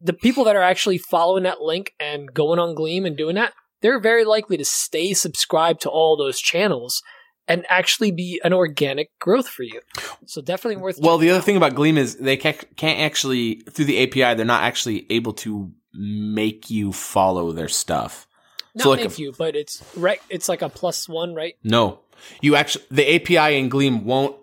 the people that are actually following that link and going on Gleam and doing that, they're very likely to stay subscribed to all those channels and actually be an organic growth for you. So definitely worth. Well, the other out. thing about Gleam is they can't, can't actually through the API. They're not actually able to make you follow their stuff. Not so like make a- you, but it's right. It's like a plus one, right? No, you actually the API in Gleam won't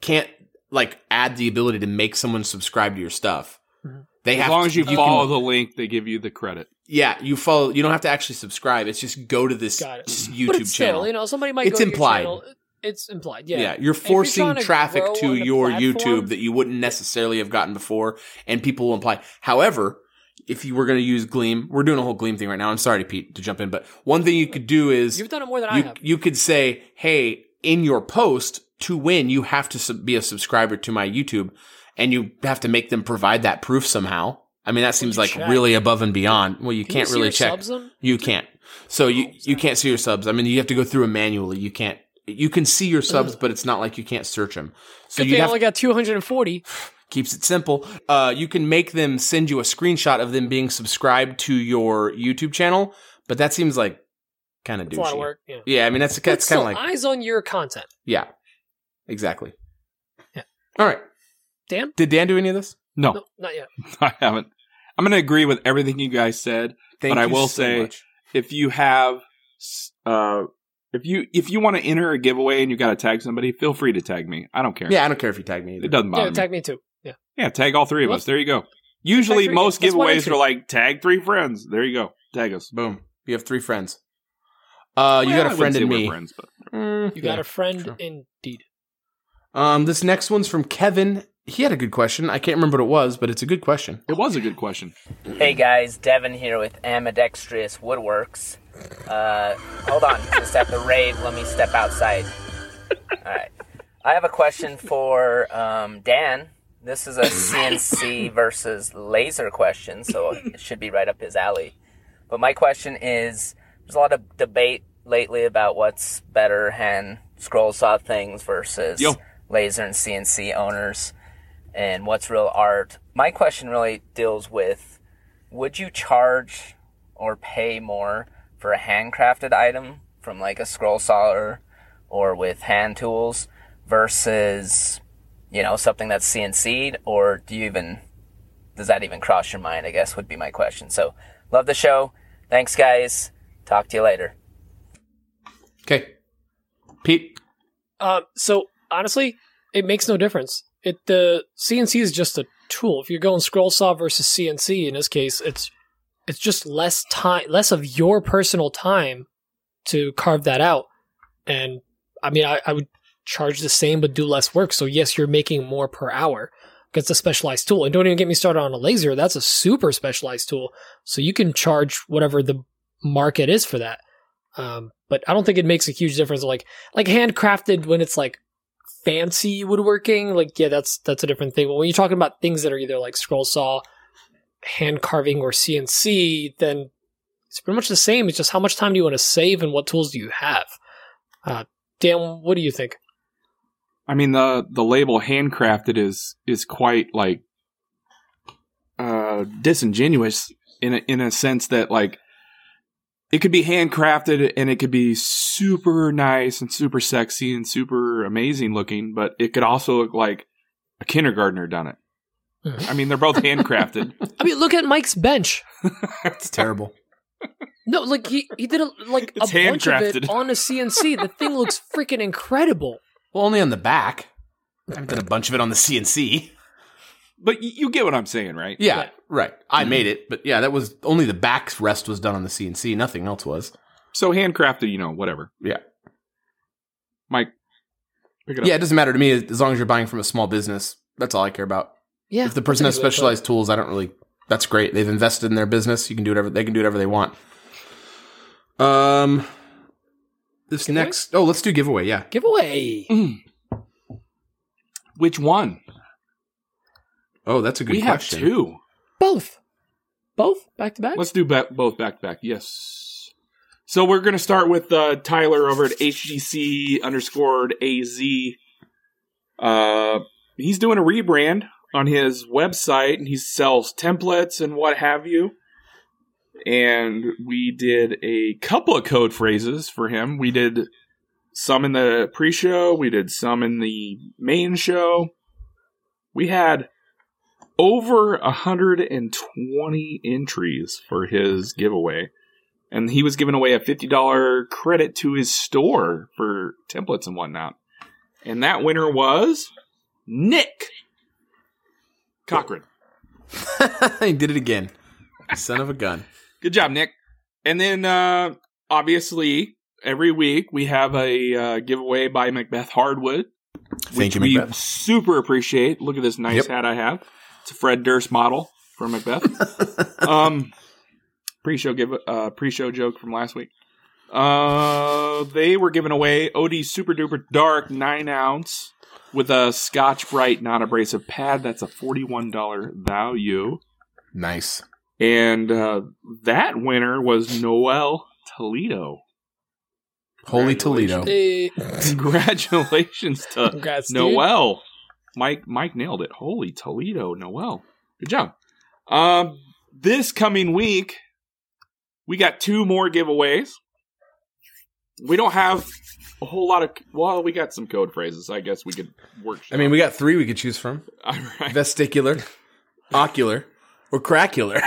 can't like add the ability to make someone subscribe to your stuff. Mhm. They as have long to- as you, can- follow the link, they give you the credit. yeah, you follow. You don't have to actually subscribe. It's just go to this Got it. YouTube but it's channel. Still, you know, somebody might. It's go to your implied. channel. It's implied. Yeah. Yeah, you're if you're forcing to traffic to your platform- YouTube that you wouldn't necessarily have gotten before, and people will imply. However, if you were going to use Gleam, we're doing a whole Gleam thing right now. I'm sorry, to Pete, to jump in, but one thing you could do is You've done it more than I have. you could say, "Hey, in your post to win, you have to sub- be a subscriber to my YouTube, and you have to make them provide that proof somehow." I mean, that seems like check? really above and beyond. Well, you Can can't see really check. You can't. So you Oh, you can't see your subs. I mean, you have to go through them manually. You can't. You can see your subs, but it's not like you can't search them. So you only got 240. Keeps it simple. Uh, you can make them send you a screenshot of them being subscribed to your YouTube channel, but that seems like kind of It's a lot of work. Yeah. Yeah, I mean that's But that's kind of like eyes on your content. yeah, exactly. Yeah. All right. Dan? Did Dan do any of this? No, No, not yet. I haven't. I'm going to agree with everything you guys said. Thank But I will so say- much. If you have, uh, if you if you want to enter a giveaway and you got to tag somebody, feel free to tag me. I don't care. Yeah, I don't care if you tag me. Either. it doesn't bother Yeah, me. tag me too. Yeah. yeah, tag all three of Whoops. us. There you go. Usually, most giveaways are like tag three friends. There you go. Tag us. Boom. You have three friends. Uh, you got a friend in me. Friends, but Mm, You got yeah. a friend true. indeed. Um, this next one's from Kevin. He had a good question. I can't remember what it was, but it's a good question. it was a good question. Hey guys, Devin here with Ambidextrous Woodworks. Uh, hold on, just at the rave, let me step outside. Alright. I have a question for um, Dan. This is a CNC versus laser question, so it should be right up his alley. But my question is there's a lot of debate lately about what's better hand scroll saw things versus Yo. laser and CNC owners and what's real art. My question really deals with would you charge or pay more for a handcrafted item from like a scroll sawer or with hand tools versus you know something that's CNC'd or do you even does that even cross your mind I guess would be my question. So love the show. Thanks guys. Talk to you later. Okay. Pete. Uh, so honestly, it makes no difference. It the CNC is just a tool. If you're going scroll saw versus CNC, in this case, it's it's just less time, less of your personal time to carve that out. And I mean, I, I would charge the same but do less work. So yes, you're making more per hour. 'cause It's a specialized tool, and don't even get me started on a laser. That's a super specialized tool. So you can charge whatever the market is for that. Um, but I don't think it makes a huge difference. Like like handcrafted when it's like fancy woodworking, like yeah, that's that's a different thing. But when you're talking about things that are either like scroll saw, hand carving, or CNC, then it's pretty much the same. It's just how much time do you want to save and what tools do you have. Uh, Dan, what do you think? I mean the the label handcrafted is is quite like uh disingenuous in a, in a sense that like it could be handcrafted and it could be super nice and super sexy and super amazing looking, but it could also look like a kindergartner done it. Mhm. I mean, they're both handcrafted. I mean, look at Mike's bench. It's terrible. No, like he he did a, like It's a bunch of it handcrafted. on a CNC. The thing looks freaking incredible. Well, only on the back. I haven't done a bunch of it on the CNC. but y- you get what I'm saying, right? Yeah, Yeah. right. I made it, but yeah, that was only the back rest was done on the CNC. Nothing else was. So handcrafted, you know, whatever. Yeah. Mike, pick it up. Yeah, it doesn't matter to me as long as you're buying from a small business. That's all I care about. Yeah, if the person has that's a good way to put it. specialized tools, I don't really. That's great. They've invested in their business. You can do whatever they can do whatever they want. Um, this Giveaway? next. Oh, let's do giveaway. Yeah. giveaway. Which one? Oh, that's a good we have two. Both, both back to back. Let's do ba- both back to back. Yes. So we're going to start with uh, Tyler over at HGC underscored AZ. Uh, he's doing a rebrand on his website and he sells templates and what have you. And we did a couple of code phrases for him. We did some in the pre show, we did some in the main show. We had over 120 entries for his giveaway. And he was giving away a $50 credit to his store for templates and whatnot. And that winner was Nick Cochran. he did it again. Son of a gun. Good job, Nick. And then, uh, obviously, every week we have a uh, giveaway by MacBeath Hardwood. Thank which you, we MacBeath. super appreciate. Look at this nice Yep. hat I have. It's a Fred Durst model for MacBeath. um, pre-show give uh, pre-show joke from last week. Uh, they were giving away OD Super Duper Dark nine ounce with a Scotch Brite non abrasive pad. That's a forty-one dollar value. Nice. And uh, that winner was Noel Toledo. Holy Toledo. Congratulations to congrats, dude. Noel. Mike Mike nailed it. Holy Toledo, Noel. Good job. Um this coming week we got two more giveaways. We don't have a whole lot of well, we got some code phrases. I guess we could work. I mean, we got three we could choose from: All right. vesticular, ocular, or cracular.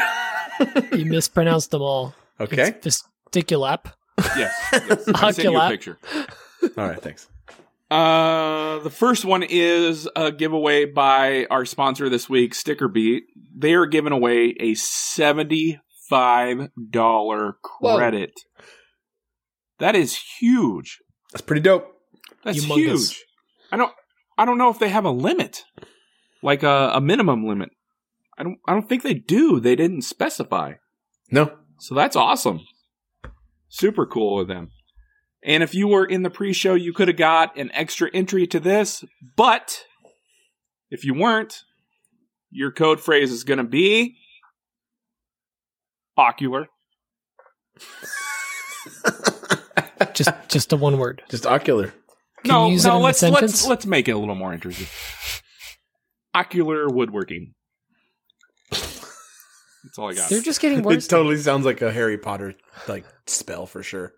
You mispronounced them all. Okay. It's vesticulap. yes. yes. I sent you a picture. All right. Thanks. Uh, the first one is a giveaway by our sponsor this week, Sticker Beat. They are giving away a seventy-five dollar Whoa. credit. That is huge. That's pretty dope. That's Humongous. huge. I don't. I don't know if they have a limit, like a, a minimum limit. I don't. I don't think they do. They didn't specify. No. So that's awesome. Super cool of them. And if you were in the pre show, you could have got an extra entry to this. But if you weren't, your code phrase is going to be ocular. Just just a one word. Just ocular. Can no, you use it no, in let's let's let's make it a little more interesting. Ocular woodworking. That's all I got. They're just getting It totally sounds like a Harry Potter like spell for sure.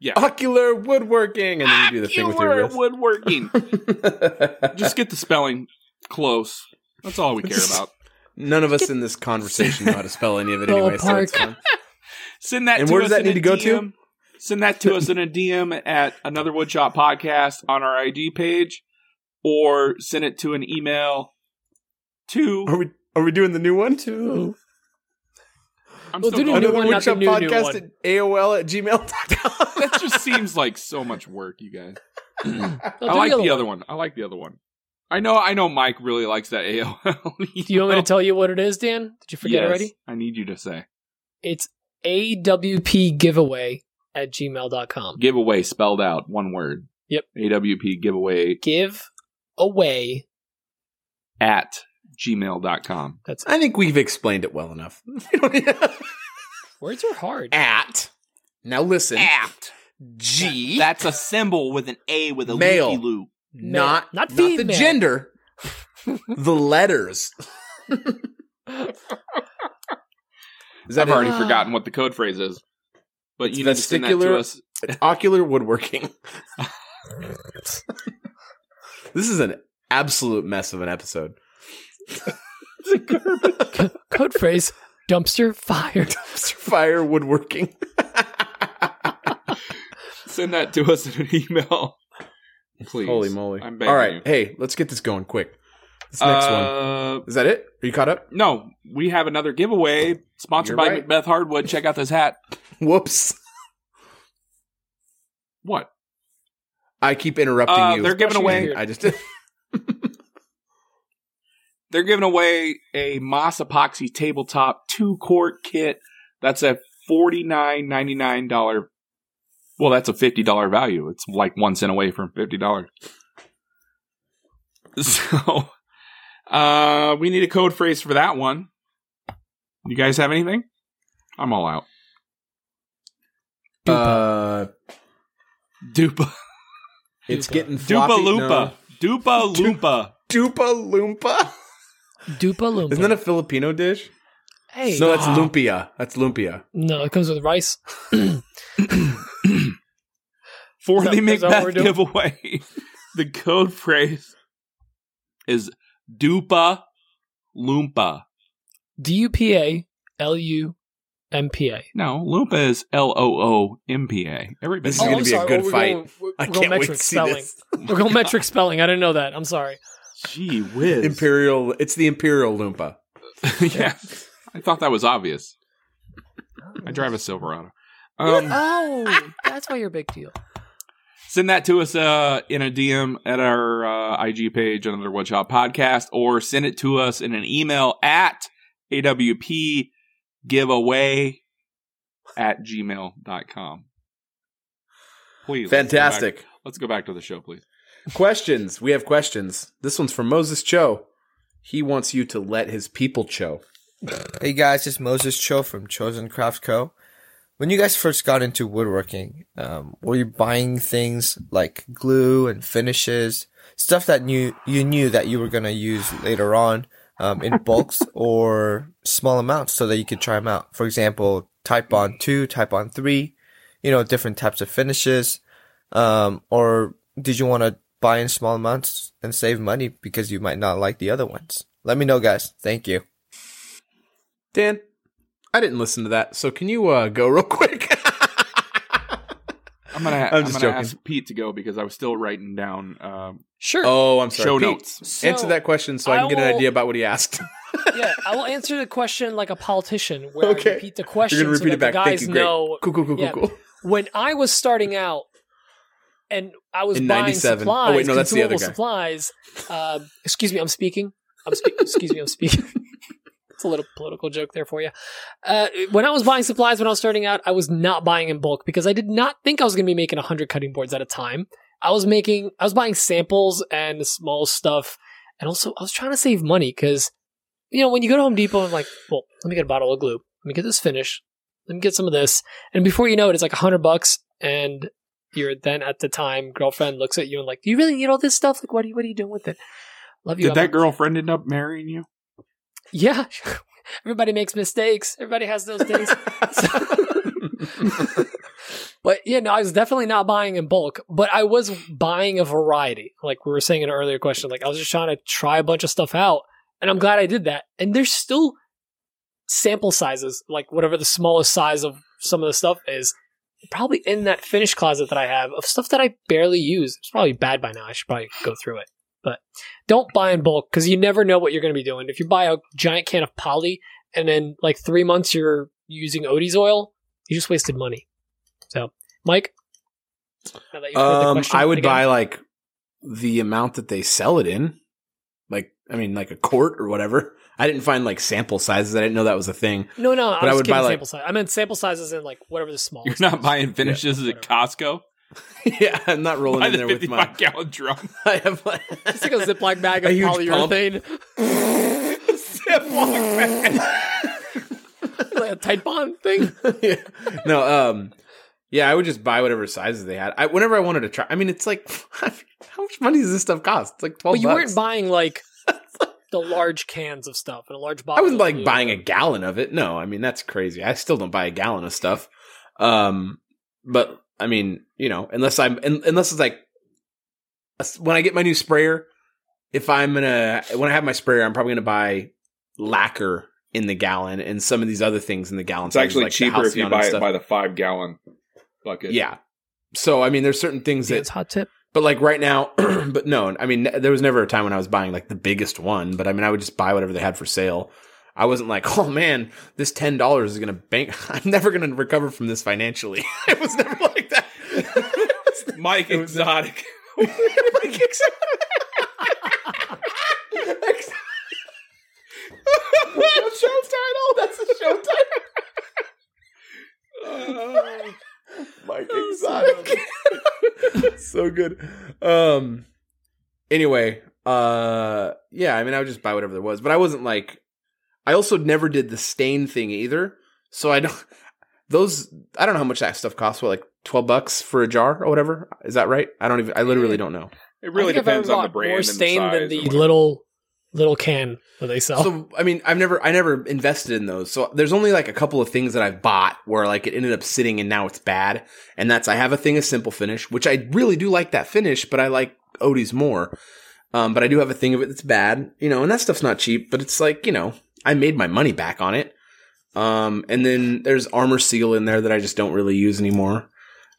yeah. Ocular woodworking, and then you do the thing with your wrist. woodworking. just get the spelling close. That's all we care about. None of us in this conversation know how to spell any of it anyway. So it's Ballpark. fine. Send that And to where us does that in need to go to? DM. Send that to us in a DM at another woodshop podcast on our IG page, or send it to an email to. Are we are we doing the new one? Two. I'm We'll still do the going one, the Woodshop new, new podcast one. at AOL at gmail.com. That just seems like so much work, you guys. I like the other one. I like the other one. I know. I know. Mike really likes that AOL. Do you want me to tell you what it is, Dan? Did you forget Yes, already? I need you to say It's AWP giveaway at gmail.com. giveaway spelled out one word. Yep. AWP giveaway Give away. at gmail.com. That's I think we've explained it well enough. words are hard. at. Now listen. At. G. That's a symbol with an A with a Male. loopy loop. not Not not the gender. the letters. Is I've that already it? forgotten what the code phrase is. But you need to send that to vestibular- us. ocular woodworking? this is an absolute mess of an episode. Code phrase dumpster fire. Dumpster fire woodworking. Send that to us in an email. Please. Holy moly! I'm begging All right, you. hey, let's get this going quick. This next one Uh, is that it? Are you caught up? No, we have another giveaway sponsored You're by right. MacBeath Hardwood. Check out this hat. Whoops! What? I keep interrupting Uh, you. they're giving away. I just They're giving away a Moss Epoxy tabletop two quart kit. That's a forty nine ninety nine dollar. Well, that's a fifty dollar value. It's like one cent away from fifty dollars. So, uh, we need a code phrase for that one. You guys have anything? I'm all out. uh, Dupa, it's Dupa. getting Dupa floppy. Lupa, Dupa Lupa. No. Dupa Loompa. Dupa Loompa. Isn't that a Filipino dish? hey, No, that's lumpia. That's lumpia. no, it comes with rice. For that- the is that what we're MacBeath giveaway, the code phrase is Dupa Loompa. D U P A L U M P A. No, Loompa is L O O M P A. Everybody. This is Oh, gonna I'm be a good fight. Going, I can't wait to see spelling. this. We're going metric spelling. I didn't know that. I'm sorry. Gee whiz. Imperial. It's the Imperial Loompa. yeah. I thought that was obvious. I drive a Silverado. Um, oh, that's why you're a big deal. send that to us uh, in a DM at our uh, IG page, Another Woodshop Podcast, or send it to us in an email at AWP giveaway at gmail.com. Please. let's go back- Fantastic. Let's go back to the show, please. Questions. We have questions. This one's from Moses Cho. He wants you to let his people cho. Hey guys, it's Moses Cho from Chosen Craft Co. When you guys first got into woodworking, um, were you buying things like glue and finishes, stuff that knew you knew that you were gonna use later on, um, in bulks or small amounts so that you could try them out? For example, Titebond two, Titebond three, you know, different types of finishes, um, or did you want to buy in small amounts and save money because you might not like the other ones? Let me know, guys. Thank you. Dan, I didn't listen to that, so can you uh, go real quick? I'm gonna, I'm I'm just gonna joking. ask Pete to go because I was still writing down um, Sure. oh, I'm sorry. show Pete, notes. So, Answer that question so I can I get an idea about what he asked. yeah, I will answer the question like a politician, where Okay. I repeat the question You're gonna so repeat that it back. the Thank you. Great. know. Cool, cool, cool, Yeah. cool, cool. When I was starting out, and I was In buying 97. supplies, Oh, wait, no, that's the other guy. supplies. Uh, excuse me, I'm speaking. I'm speaking. excuse me, I'm speaking. it's a little political joke there for you. Uh, when I was buying supplies when I was starting out, I was not buying in bulk because I did not think I was going to be making 100 cutting boards at a time. I was making, I was buying samples and small stuff, and also I was trying to save money because, you know, when you go to Home Depot I'm like, well, let me get a bottle of glue, let me get this finish, let me get some of this, and before you know it, it's like 100 bucks, and your then at the time girlfriend looks at you and like, do you really need all this stuff? Like, what are you, what are you doing with it? Love you. Did that girlfriend end up marrying you? Yeah. Everybody makes mistakes. Everybody has those days. but yeah, no, I was definitely not buying in bulk, but I was buying a variety. Like we were saying in an earlier question, like I was just trying to try a bunch of stuff out, and I'm glad I did that. And there's still sample sizes, like whatever the smallest size of some of the stuff is probably in that finish closet that I have of stuff that I barely use. It's probably bad by now. I should probably go through it. But don't buy in bulk because you never know what you're going to be doing. If you buy a giant can of poly and then like three months you're using Odie's oil, you just wasted money. So, Mike, now that you've heard the Um, I would again- buy like the amount that they sell it in, like I mean, like a quart or whatever. I didn't find like sample sizes. I didn't know that was a thing. No, no, I But I was would kidding. buy, like- sample size. I meant sample sizes in like whatever the small. You're not buying finishes at Costco. yeah, I'm not rolling Buy in the there with my. 55 gallon drum. I have like, Just like a Ziploc bag of A huge pump. polyurethane, like a Titebond thing. yeah. No, um, yeah, I would just buy whatever sizes they had. I whenever I wanted to try. I mean, it's like how much money does this stuff cost? It's like twelve. But you bucks. weren't buying like the large cans of stuff and a large bottle. I wasn't like buying a gallon of it. No, I mean that's crazy. I still don't buy a gallon of stuff. Um, but I mean, you know, unless I'm un- unless it's like when I get my new sprayer, if I'm gonna when I have my sprayer, I'm probably gonna buy lacquer in the gallon and some of these other things in the gallon. It's sizes, actually like cheaper if you buy it by the five gallon bucket. Yeah. So I mean, there's certain things that Dan's hot tip. But like right now, but no, I mean, there was never a time when I was buying like the biggest one, but I mean, I would just buy whatever they had for sale. I wasn't like, oh man, this $10 is going to bank. I'm never going to recover from this financially. it was never like that. Mike Exotic. Like, ex- ex- That's show title. That's the show title. Oh. Mike Exotic. so good. Um. Anyway, uh, yeah. I mean, I would just buy whatever there was, but I wasn't like. I also never did the stain thing either, so I don't. Those I don't know how much that stuff costs. What like twelve bucks for a jar or whatever? Is that right? I don't even. I literally don't know. It really I think I've ever depends on the brand More and the stain size. than the little little can that they sell. So I mean, I've never, I never invested in those. So there's only like a couple of things that I've bought where like it ended up sitting and now it's bad. And that's I have a thing of simple finish, which I really do like that finish, but I like Odie's more. Um, but I do have a thing of it that's bad, you know, and that stuff's not cheap. But it's like you know, I made my money back on it. Um, and then there's Arm-R-Seal in there that I just don't really use anymore.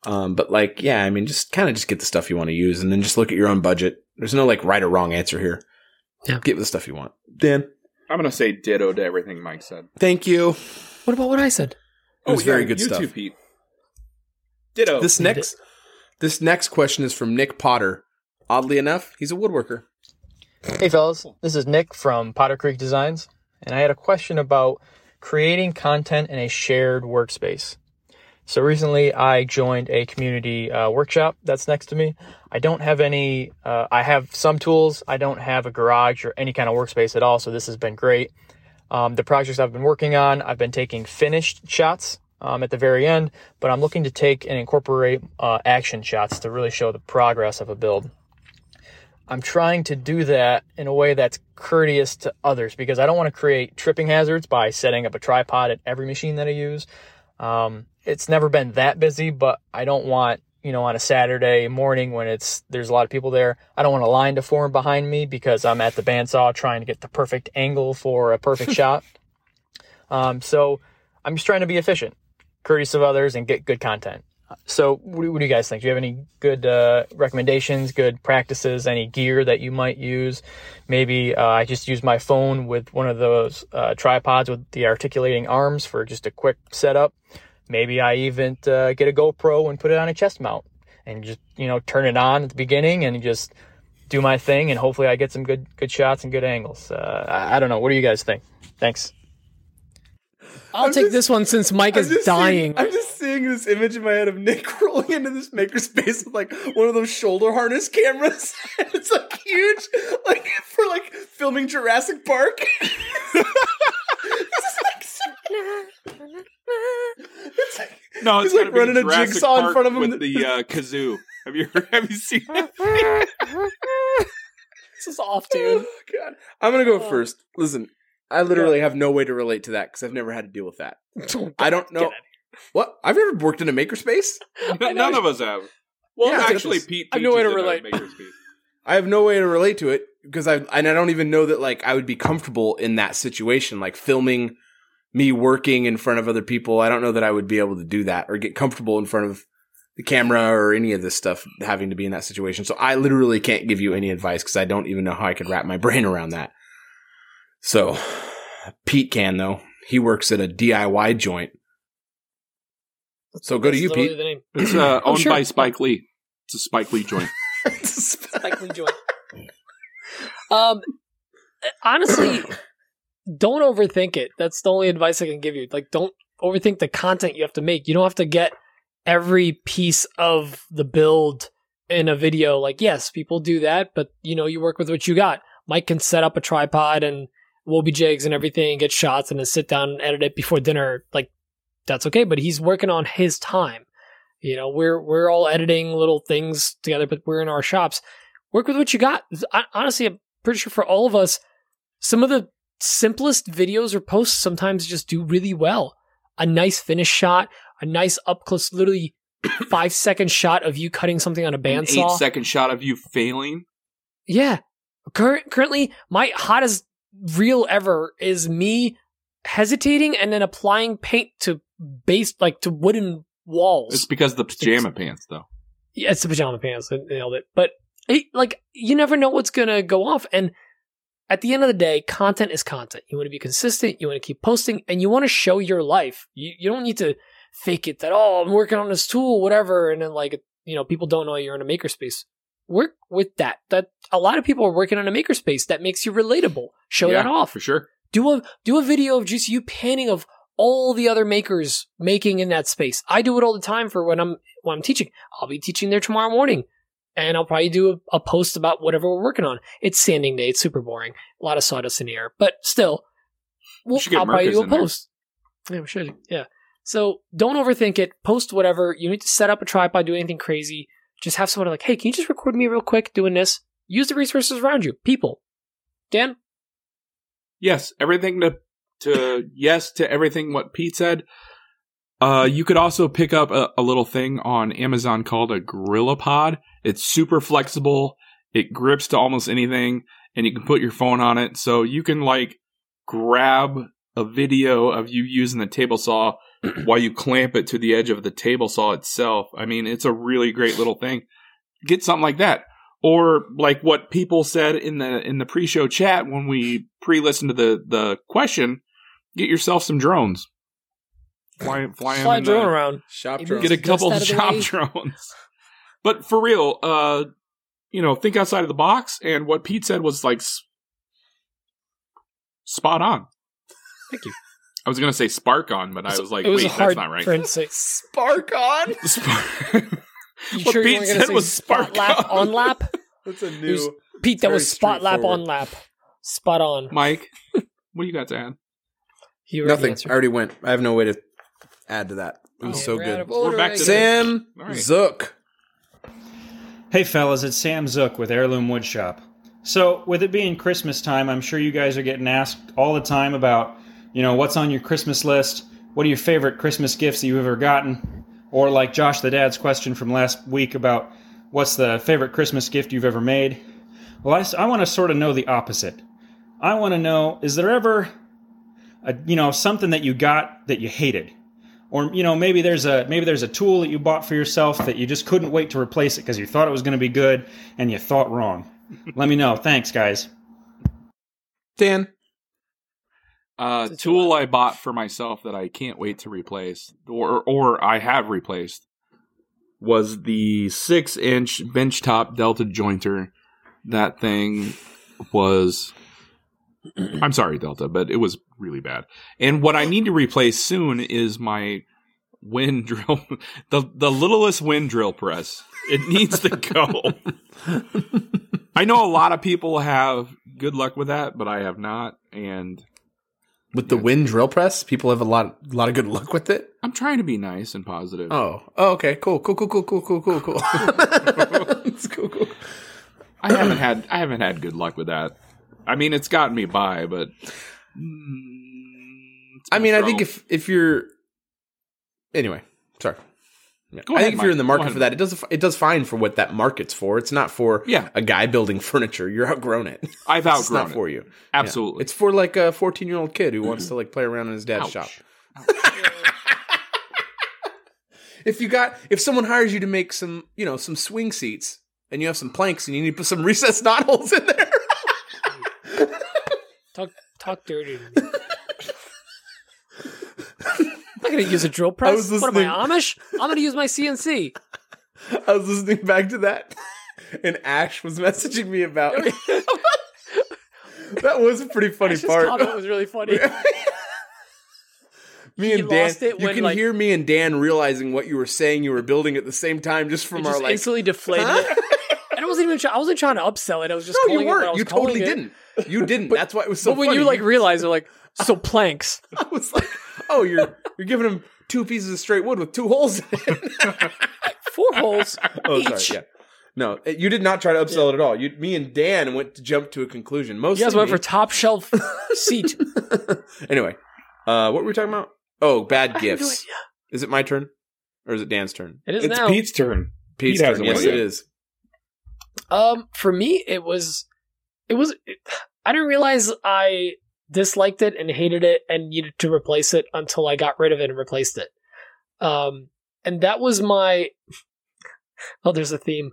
Um, but like, yeah, I mean, just kind of just get the stuff you want to use, and then just look at your own budget. There's no like right or wrong answer here. Yeah. get the stuff you want. Dan, I'm gonna say ditto to everything Mike said. thank you. what about what I said? It was oh, very good you stuff. too, Pete. Ditto. This next, this next question is from Nick Potter. Oddly enough, he's a woodworker. Hey fellas, this is Nick from Potter Creek Designs, and I had a question about creating content in a shared workspace. So recently I joined a community uh, workshop that's next to me. I don't have any, uh, I have some tools. I don't have a garage or any kind of workspace at all, so this has been great. Um, the projects I've been working on, I've been taking finished shots um, at the very end, but I'm looking to take and incorporate uh, action shots to really show the progress of a build. I'm trying to do that in a way that's courteous to others because I don't want to create tripping hazards by setting up a tripod at every machine that I use. Um, it's never been that busy, but I don't want, you know, on a Saturday morning when it's there's a lot of people there, I don't want a line to form behind me because I'm at the bandsaw trying to get the perfect angle for a perfect shot. Um, so I'm just trying to be efficient, courteous of others, and get good content. So, what do, what do you guys think? Do you have any good uh, recommendations, good practices, any gear that you might use? Maybe uh, I just use my phone with one of those uh, tripods with the articulating arms for just a quick setup. Maybe I even uh, get a GoPro and put it on a chest mount and just you know turn it on at the beginning and just do my thing and hopefully I get some good good shots and good angles. Uh, I, I don't know. What do you guys think? Thanks. I'll I'm take just- this one since Mike I'm is dying. Seeing, I'm just seeing this image in my head of Nick rolling into this makerspace with like one of those shoulder harness cameras. it's like huge, like for like filming Jurassic Park. It's like- no, it's he's, like, gotta be running a Jurassic jigsaw in front of him with the uh, kazoo. Have you have you seen that? this is off, dude. Oh, God. I'm gonna go Oh. first. Listen, I literally have no way to relate to that because I've never had to deal with that. I don't know what I've never worked in a makerspace. None of us have. Well, Yeah, actually, Pete. I have no way to relate. I have no way to relate to it because I and I don't even know that like I would be comfortable in that situation, like filming me working in front of other people. I don't know that I would be able to do that or get comfortable in front of the camera or any of this stuff having to be in that situation. So I literally can't give you any advice because I don't even know how I could wrap my brain around that. So Pete can though. He works at a DIY joint. So go to you, Pete. It's uh, Oh, owned sure. by Spike Lee. It's a Spike Lee joint. it's a Spike Lee joint. Um, honestly, don't overthink it. That's the only advice I can give you. Like, don't overthink the content you have to make. You don't have to get every piece of the build in a video. Like, yes, people do that, but you know, you work with what you got. Mike can set up a tripod and will be jigs and everything, get shots, and then sit down and edit it before dinner. Like, that's okay. But he's working on his time. You know, we're we're all editing little things together, but we're in our shops. Work with what you got. Hon- Honestly, I'm pretty sure for all of us, some of the simplest videos or posts sometimes just do really well. A nice finish shot, a nice up close, literally five second shot of you cutting something on a An bandsaw. eight second shot of you failing. Yeah. Cur- currently, my hottest reel ever is me hesitating and then applying paint to base, like to wooden walls. It's because of the pajama pants, though. Yeah, it's the pajama pants. I nailed it. But it, like, you never know what's gonna go off. And at the end of the day, content is content. You want to be consistent. You want to keep posting, and you want to show your life. You you don't need to fake it that oh I'm working on this tool, whatever, and then like you know people don't know you're in a makerspace. Work with that. That a lot of people are working on a makerspace. That makes you relatable. Show Yeah, that off for sure. do a do a video of just you panning of all the other makers making in that space. I do it all the time for when I'm when I'm teaching. I'll be teaching there tomorrow morning, and I'll probably do a, a post about whatever we're working on. It's sanding day. It's super boring. A lot of sawdust in the air, but still, we'll, I'll probably do a in there. post. Yeah, should. Yeah. So don't overthink it. Post whatever. You need to set up a tripod. Do anything crazy. Just have someone like, hey, can you just record me real quick doing this? Use the resources around you. People. Dan. Yes, everything to to yes to everything what Pete said. Uh, you could also pick up a, a little thing on Amazon called a GorillaPod. It's super flexible. It grips to almost anything, and you can put your phone on it, so you can like grab a video of you using the table saw while you clamp it to the edge of the table saw itself. I mean, it's a really great little thing. Get something like that. Or like what people said in the in the pre-show chat when we pre-listened to the the question, get yourself some drones. Fly fly 'em Fly in a drone the- around. Shop drones. Get a couple of the shop drones. But for real, uh you know, think outside of the box and what Pete said was like s- spot on. Thank you. I was going to say spark on, but I was like, was wait, hard that's not right. for him to say. Spark on. Spark- You What sure Pete you said say was spot spark lap on. on lap? That's a It was- new. Pete, that was spot lap on lap. Spot on. Mike, what do you got to add? He Nothing. answered. I already went. I have no way to add to that. It was Oh, so good. We're back to. Sam All right. Zook. Hey fellas, it's Sam Zook with Heirloom Woodshop. So, with it being Christmas time, I'm sure you guys are getting asked all the time about, you know, what's on your Christmas list? What are your favorite Christmas gifts that you've ever gotten? Or like Josh the Dad's question from last week about what's the favorite Christmas gift you've ever made? Well, I want to sort of know the opposite. I want to know is there ever a, you know, something that you got that you hated? Or you know maybe there's a maybe there's a tool that you bought for yourself that you just couldn't wait to replace it because you thought it was going to be good and you thought wrong let me know thanks guys Dan. Uh, tool I bought for myself that I can't wait to replace, or or I have replaced, was the six inch benchtop Delta jointer. That thing was, I'm sorry, Delta, but it was really bad. And what I need to replace soon is my WEN drill, the the littlest WEN drill press. It needs to go. I know a lot of people have good luck with that, but I have not, and With the WEN drill press, people have a lot, a lot of good luck with it. I'm trying to be nice and positive. Oh, oh, okay, cool, cool, cool, cool, cool, cool, cool, cool. Cool, cool. I haven't had I haven't had good luck with that. I mean, it's gotten me by, but mm, I mean, I think if if you're anyway, sorry. Yeah. I ahead, think if you're in the market Go ahead. for that, it does it does fine for what that market's for. It's not for Yeah. a guy building furniture. You're outgrown it. I've outgrown It's not it. for you. Absolutely. Yeah. It's for like a 14 year old kid who wants to like play around in his dad's Ouch. shop. if you got if someone hires you to make some you know some swing seats and you have some planks and you need to put some recessed knot holes in there. Talk talk dirty. to me. I'm not gonna use a drill press. What am I Amish? I'm gonna use my CNC. I was listening back to that, and Ash was messaging me about. that was a pretty funny Ash's part. comment was really funny. me and Dan, it you when, can like- hear me and Dan realizing what you were saying you were building at the same time, just from It our just like. instantly deflated it. And I wasn't even. Try- I wasn't trying to upsell it. I was just. No, you calling it weren't. You totally it. didn't. You didn't. That's why it was so. but when funny. you like realize, they're like, so planks. I was like, oh, you're you're giving him two pieces of straight wood with two holes in it. Four holes oh, each. sorry. Yeah. No, you did not try to upsell it at all. You, me and Dan went to jump to a conclusion. Most You guys went for top shelf seat. anyway. Uh, what were we talking about? Oh, bad I have no gifts. idea. Is it my turn, or is it Dan's turn? It is it's now. Pete's turn. Pete's Pete turn. hasn't Yes, went it yet. is. Um, for me, it was, it was. I didn't realize I disliked it and hated it and needed to replace it until I got rid of it and replaced it. Um, and that was my. Oh, there's a theme.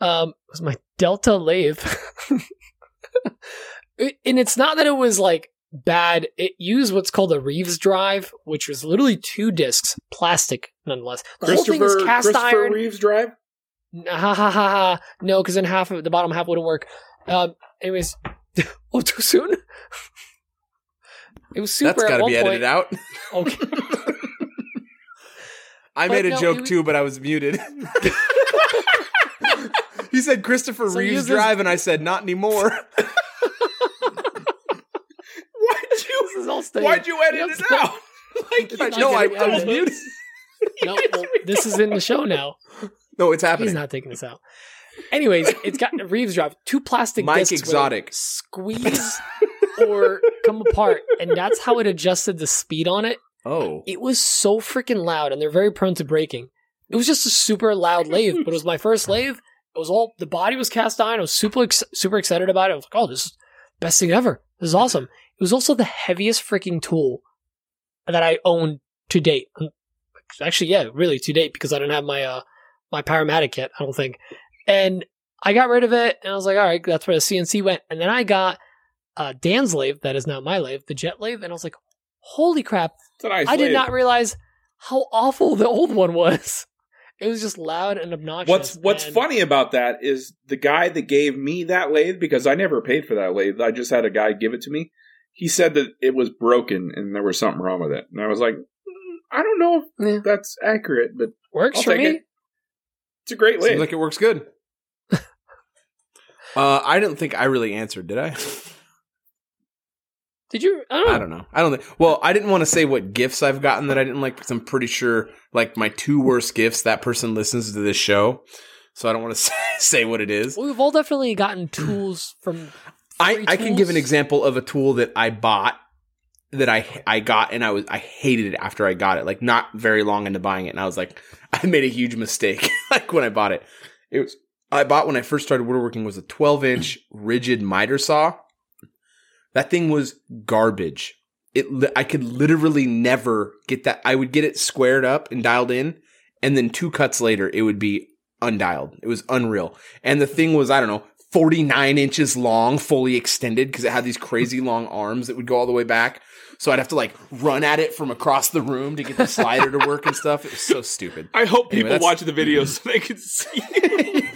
Um, it was my Delta lathe, It- and it's not that it was like bad. It used what's called a Reeves drive, which was literally two discs, plastic nonetheless. The whole thing is cast Christopher iron. Reeves Drive. Ha ha ha ha. No, because then half of the bottom half wouldn't work. Um, anyways, oh, too soon. it was super. That's got to be point. edited out. Okay. I But made a no, joke was- too, but I was muted. he said Christopher So Reeves this- Drive, and I said not anymore. Why'd you? This is all. Why'd you edit Yep. it out? like no, I, I was muted. No, well, this is in the show now. No, it's happening. He's not taking this out. Anyways, it's got Reeves drive, two plastic Mike discs Exotic. squeeze or come apart, and that's how it adjusted the speed on it. Oh, It was so freaking loud, and they're very prone to breaking. It was just a super loud lathe, but it was my first lathe. It was all the body was cast iron. I was super ex- super excited about it. I was like, "Oh, this is the best thing ever! This is awesome!" It was also the heaviest freaking tool that I owned to date. Actually, yeah, really to date because I didn't have my uh my Powermatic kit, I don't think, and I got rid of it, and I was like, "All right, that's where the CNC went." And then I got uh, Dan's lathe, that is now my lathe, the Jet lathe, and I was like, "Holy crap!" Nice I did lathe. not realize how awful the old one was. It was just loud and obnoxious. What's What's and- funny about that is the guy that gave me that lathe because I never paid for that lathe. I just had a guy give it to me. He said that it was broken and there was something wrong with it, and I was like, "Mm, I don't know if Yeah. that's accurate, but Works I'll for take me. it. It's a great way. seems like it works good. uh, I didn't think I really answered, did I? Did you? I don't know. I don't know. I don't think. Well, I didn't want to say what gifts I've gotten that I didn't like because I'm pretty sure like my two worst gifts that person listens to this show, so I don't want to say, say what it is. Well, We've all definitely gotten tools from. I, free I can give an example of a tool that I bought that I I got and I was I hated it after I got it. Like not very long into buying it, and I was like, I made a huge mistake. like when I bought it, it was I bought when I first started woodworking was a 12 inch Ridgid miter saw. That thing was garbage. It I could literally never get that. I would get it squared up and dialed in, and then two cuts later, it would be undialed. It was unreal. And the thing was, I don't know, 49 inches long, fully extended because it had these crazy long arms that would go all the way back. So I'd have to like run at it from across the room to get the slider to work and stuff. It was so stupid. I hope Anyway, people that's- watch the video so they can see.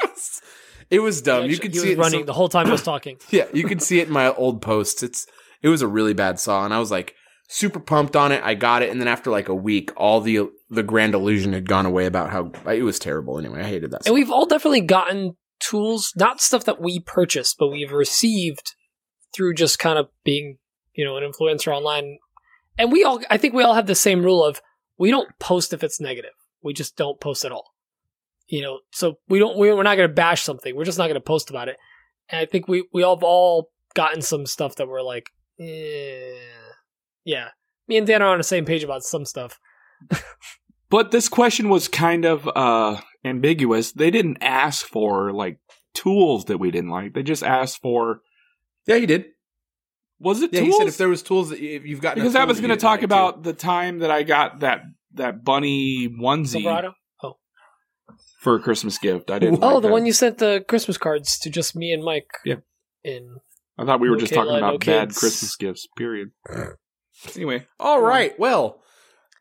It was dumb. You Actually, could he see was it running some- the whole time I was talking. Yeah, you can see it in my old posts. It's it was a really bad saw, and I was like super pumped on it. I got it, and then after like a week, all the the grand illusion had gone away about how it was terrible. Anyway, I hated that. And we've all definitely gotten tools, not stuff that we purchased, but we've received through just kind of being, you know, an influencer online. And we all, I think we all have the same rule of we don't post if it's negative. We just don't post at all. You know, so we don't, we- we're not going to bash something. We're just not going to post about it. And I think we, we all have all gotten some stuff that we're like, eh. yeah. Me and Dan are on the same page about some stuff. But this question was kind of uh ambiguous. They didn't ask for like tools that we didn't like. They just asked for Yeah, he did. Was it Yeah, tools? he said if there was tools that you- if you've got because I was going to talk about the time that I got that that bunny onesie Silverado. for a Christmas gift. I didn't. Oh, like the that. one you sent the Christmas cards to just me and Mike. Yeah. In I thought we were No just Kayla, talking about no bad kids. Christmas gifts. Period. Anyway, All right. Well,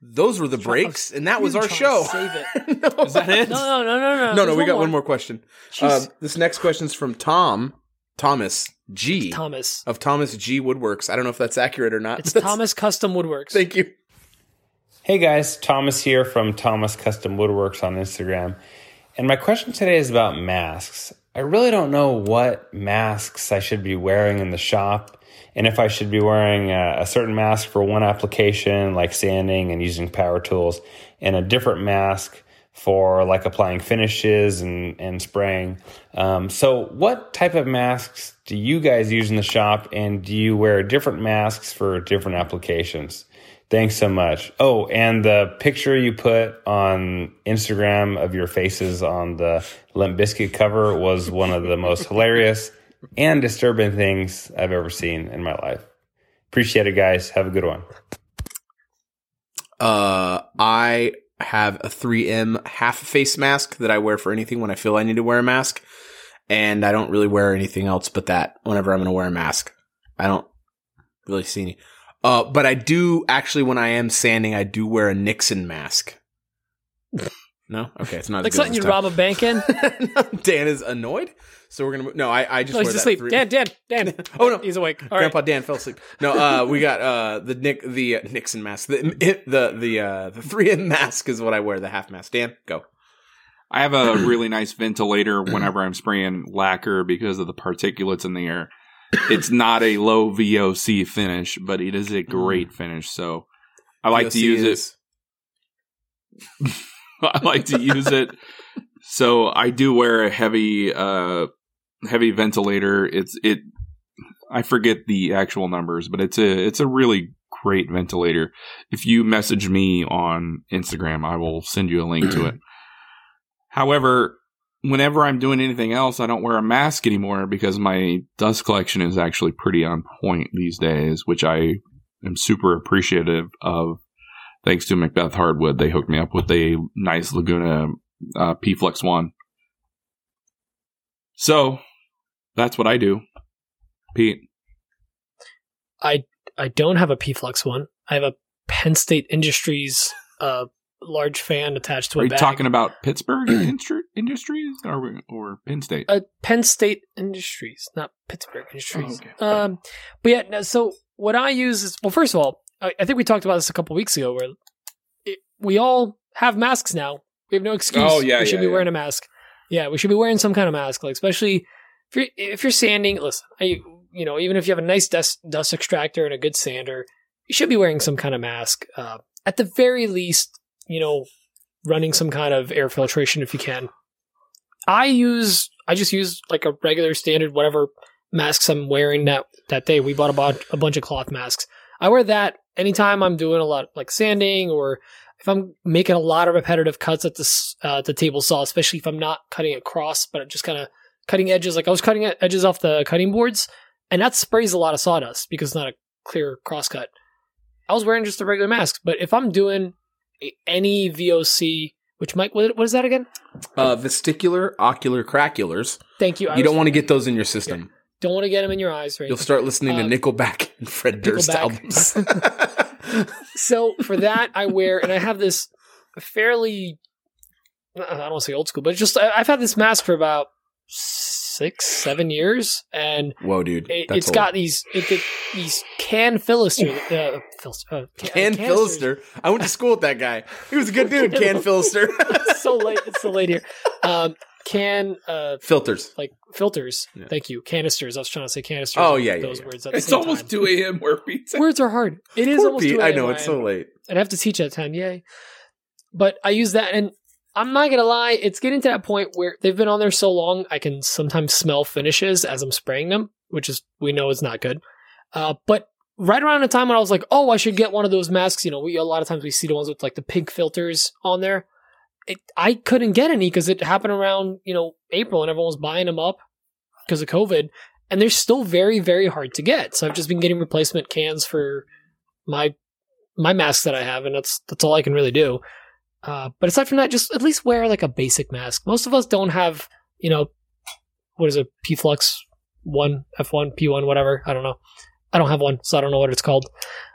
those were the breaks, and that was our show. Save it. no. is that it? No, no, no, no, no. no, no, we got one more question. Uh, this next question's from Tom Thomas G Thomas. of Thomas G Woodworks. I don't know if that's accurate or not. It's That's- Thomas Custom Woodworks. Thank you. Hey guys, Thomas here from Thomas Custom Woodworks on Instagram. And my question today is about masks. I really don't know what masks I should be wearing in the shop and if I should be wearing a, a certain mask for one application, like sanding and using power tools, and a different mask for like applying finishes and, and spraying. Um, so, what type of masks do you guys use in the shop, and do you wear different masks for different applications? Thanks so much. Oh, and the picture you put on Instagram of your faces on the Limp Bizkit cover was one of the most hilarious and disturbing things I've ever seen in my life. Appreciate it, guys. Have a good one. Uh, I have a 3M half face mask that I wear for anything when I feel I need to wear a mask. And I don't really wear anything else but that whenever I'm going to wear a mask. I don't really see any. Uh, but I do actually, when I am sanding, I do wear a Nixon mask. No? Okay, it's not Like something you'd rob a bank in. Dan is annoyed. So we're going to, no, I, I just No, wear he's asleep. three- Dan, Dan, Dan. Oh, no. he's awake. All right. Grandpa Dan fell asleep. No, uh, we got uh the Nick the uh, Nixon mask. The the the uh the three M mask is what I wear. The half mask. Dan, go. I have a really nice ventilator whenever I'm spraying lacquer because of the particulates in the air. It's not a low VOC finish, but it is a great finish. So I like to use is- it. I like to use it. So I do wear a heavy uh heavy ventilator. It's it I forget the actual numbers, but it's a it's a really great ventilator. If you message me on Instagram, I will send you a link to it. However, whenever I'm doing anything else, I don't wear a mask anymore because my dust collection is actually pretty on point these days, which I am super appreciative of. Thanks to MacBeath Hardwood, they hooked me up with a nice Laguna uh, P Flux One. So that's what I do, Pete. I I don't have a P-Flux one. I have a Penn State Industries uh, large fan attached to a Are you bag. talking about Pittsburgh Industri- Industries or or Penn State? uh, Penn State Industries, not Pittsburgh Industries. okay. Um, but yeah, no, so what I use is well, first of all, I, I think we talked about this a couple weeks ago, where it, we all have masks now. We have no excuse. Oh, yeah, we should yeah, be yeah. wearing a mask. Yeah, we should be wearing some kind of mask, like especially if you're if you're sanding. Listen, I, you know, even if you have a nice dust dust extractor and a good sander, you should be wearing some kind of mask. Uh, at the very least, you know, running some kind of air filtration if you can. I use I just use like a regular standard whatever masks I'm wearing that that day. We bought a, bu- a bunch of cloth masks. I wear that anytime I'm doing a lot like sanding or if I'm making a lot of repetitive cuts at this uh, the table saw, especially if I'm not cutting across, but I'm just kind of cutting edges. Like I was cutting edges off the cutting boards, and that sprays a lot of sawdust because it's not a clear cross cut. I was wearing just a regular mask, but if I'm doing any VOC, which Mike, what, what is that again? Uh, vesticular ocular craculars. Thank you. I You don't want to get those in your system. Don't want to get them in your eyes, right? You'll start listening Uh, to Nickelback and Fred Durst albums. so for that, I wear, and I have this fairly, I don't want to say old school, but just I've had this mask for about six, seven years, and Whoa, dude, it, that's it's old. got these it, it- these can philister, uh, fil- uh, Can canisters. Philister. I went to school with that guy. He was a good dude. Can Philister. it's so late. It's so late here. Um, can uh, Filters. like filters. Yeah. Thank you. Canisters. I was trying to say canisters. Oh, yeah, yeah, those yeah. words. At It's almost time. two a.m. where Pete's. Words are hard. It is Poor almost Pete. 2 I know it's so late. I'd have to teach at 10, yay. But I use that, and I'm not gonna lie, it's getting to that point where they've been on there so long, I can sometimes smell finishes as I'm spraying them, which is we know is not good. Uh, but right around the time when I was like, oh, I should get one of those masks. You know, we a lot of times we see the ones with like the pink filters on there. It, I couldn't get any because it happened around you know April and everyone was buying them up because of COVID, and they're still very very hard to get. So I've just been getting replacement cans for my my masks that I have, and that's that's all I can really do. Uh, but aside from that, just at least wear like a basic mask. Most of us don't have, you know, what is it, P Flux one, F1, P1, whatever. I don't know. I don't have one, so I don't know what it's called.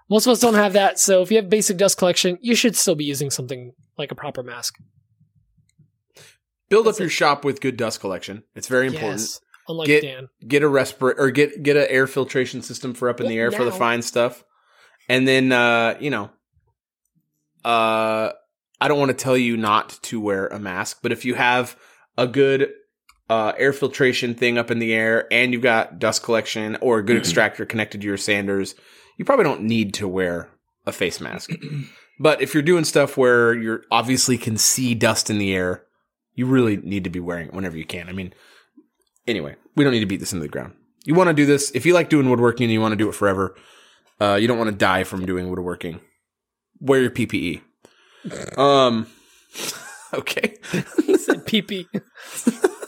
Most of us don't have that, so if you have basic dust collection, you should still be using something like a proper mask. Build up your shop with good dust collection. It's very important. Yes, unlike get Dan. get a respirator or get get an air filtration system for up in the air for the fine stuff, and then uh, you know, uh, I don't want to tell you not to wear a mask, but if you have a good uh, air filtration thing up in the air and you've got dust collection or a good extractor connected to your sanders, you probably don't need to wear a face mask. but if you're doing stuff where you obviously can see dust in the air, you really need to be wearing it whenever you can. I mean, anyway, we don't need to beat this into the ground. You want to do this if you like doing woodworking and you want to do it forever. Uh, you don't want to die from doing woodworking. Wear your PPE. Um. Okay. He said pee pee.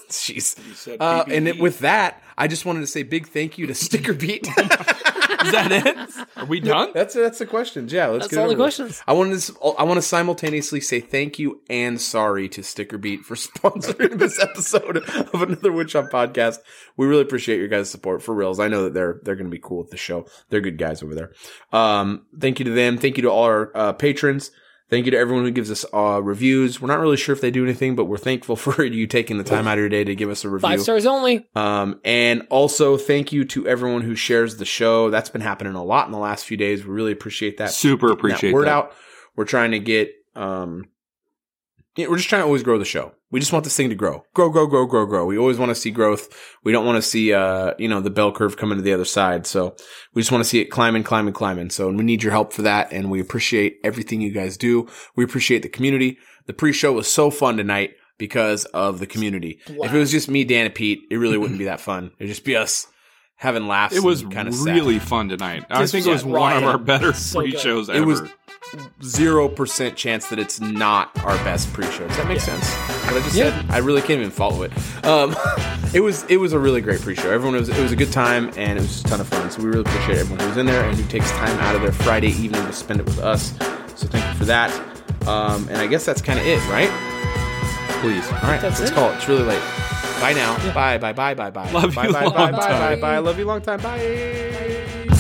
Jeez. Uh, and it, with that, I just wanted to say big thank you to Sticker Beat. Is that it? Are we done? That's that's the questions. Yeah, let's That's get all the over it. questions. I wanted to I want to simultaneously say thank you and sorry to Sticker Beat for sponsoring this episode of another Woodshop podcast. We really appreciate your guys' support for reals. I know that they're they're going to be cool with the show. They're good guys over there. Um, thank you to them. Thank you to all our uh, patrons. Thank you to everyone who gives us uh, reviews. We're not really sure if they do anything, but we're thankful for you taking the time out of your day to give us a review. Five stars only. Um, and also thank you to everyone who shares the show. That's been happening a lot in the last few days. We really appreciate that. Super appreciate that word that. out. We're trying to get, um, yeah, we're just trying to always grow the show. We just want this thing to grow, grow, grow, grow, grow, grow. We always want to see growth. We don't want to see, uh, you know, the bell curve coming to the other side. So we just want to see it climbing, climbing, climbing. So we need your help for that. And we appreciate everything you guys do. We appreciate the community. The pre-show was so fun tonight because of the community. If it was just me, Dan, and Pete, it really wouldn't be that fun. It'd just be us having laughs. It was kind of really fun tonight. I This think it was was one of our better So free good. shows It ever. was zero percent chance that it's not our best pre-show. Does that make sense? What I just Yeah. said? I really can't even follow it. Um, it was it was a really great pre-show. Everyone was it was a good time and it was a ton of fun. So we really appreciate everyone who's in there and who takes time out of their Friday evening to spend it with us. So thank you for that. Um, and I guess that's kind of it, right? Please. All right, That's let's it. call it. It's really late. Bye now. Bye bye bye bye bye. Love bye you bye long bye bye bye time. bye. Love you long time. Bye.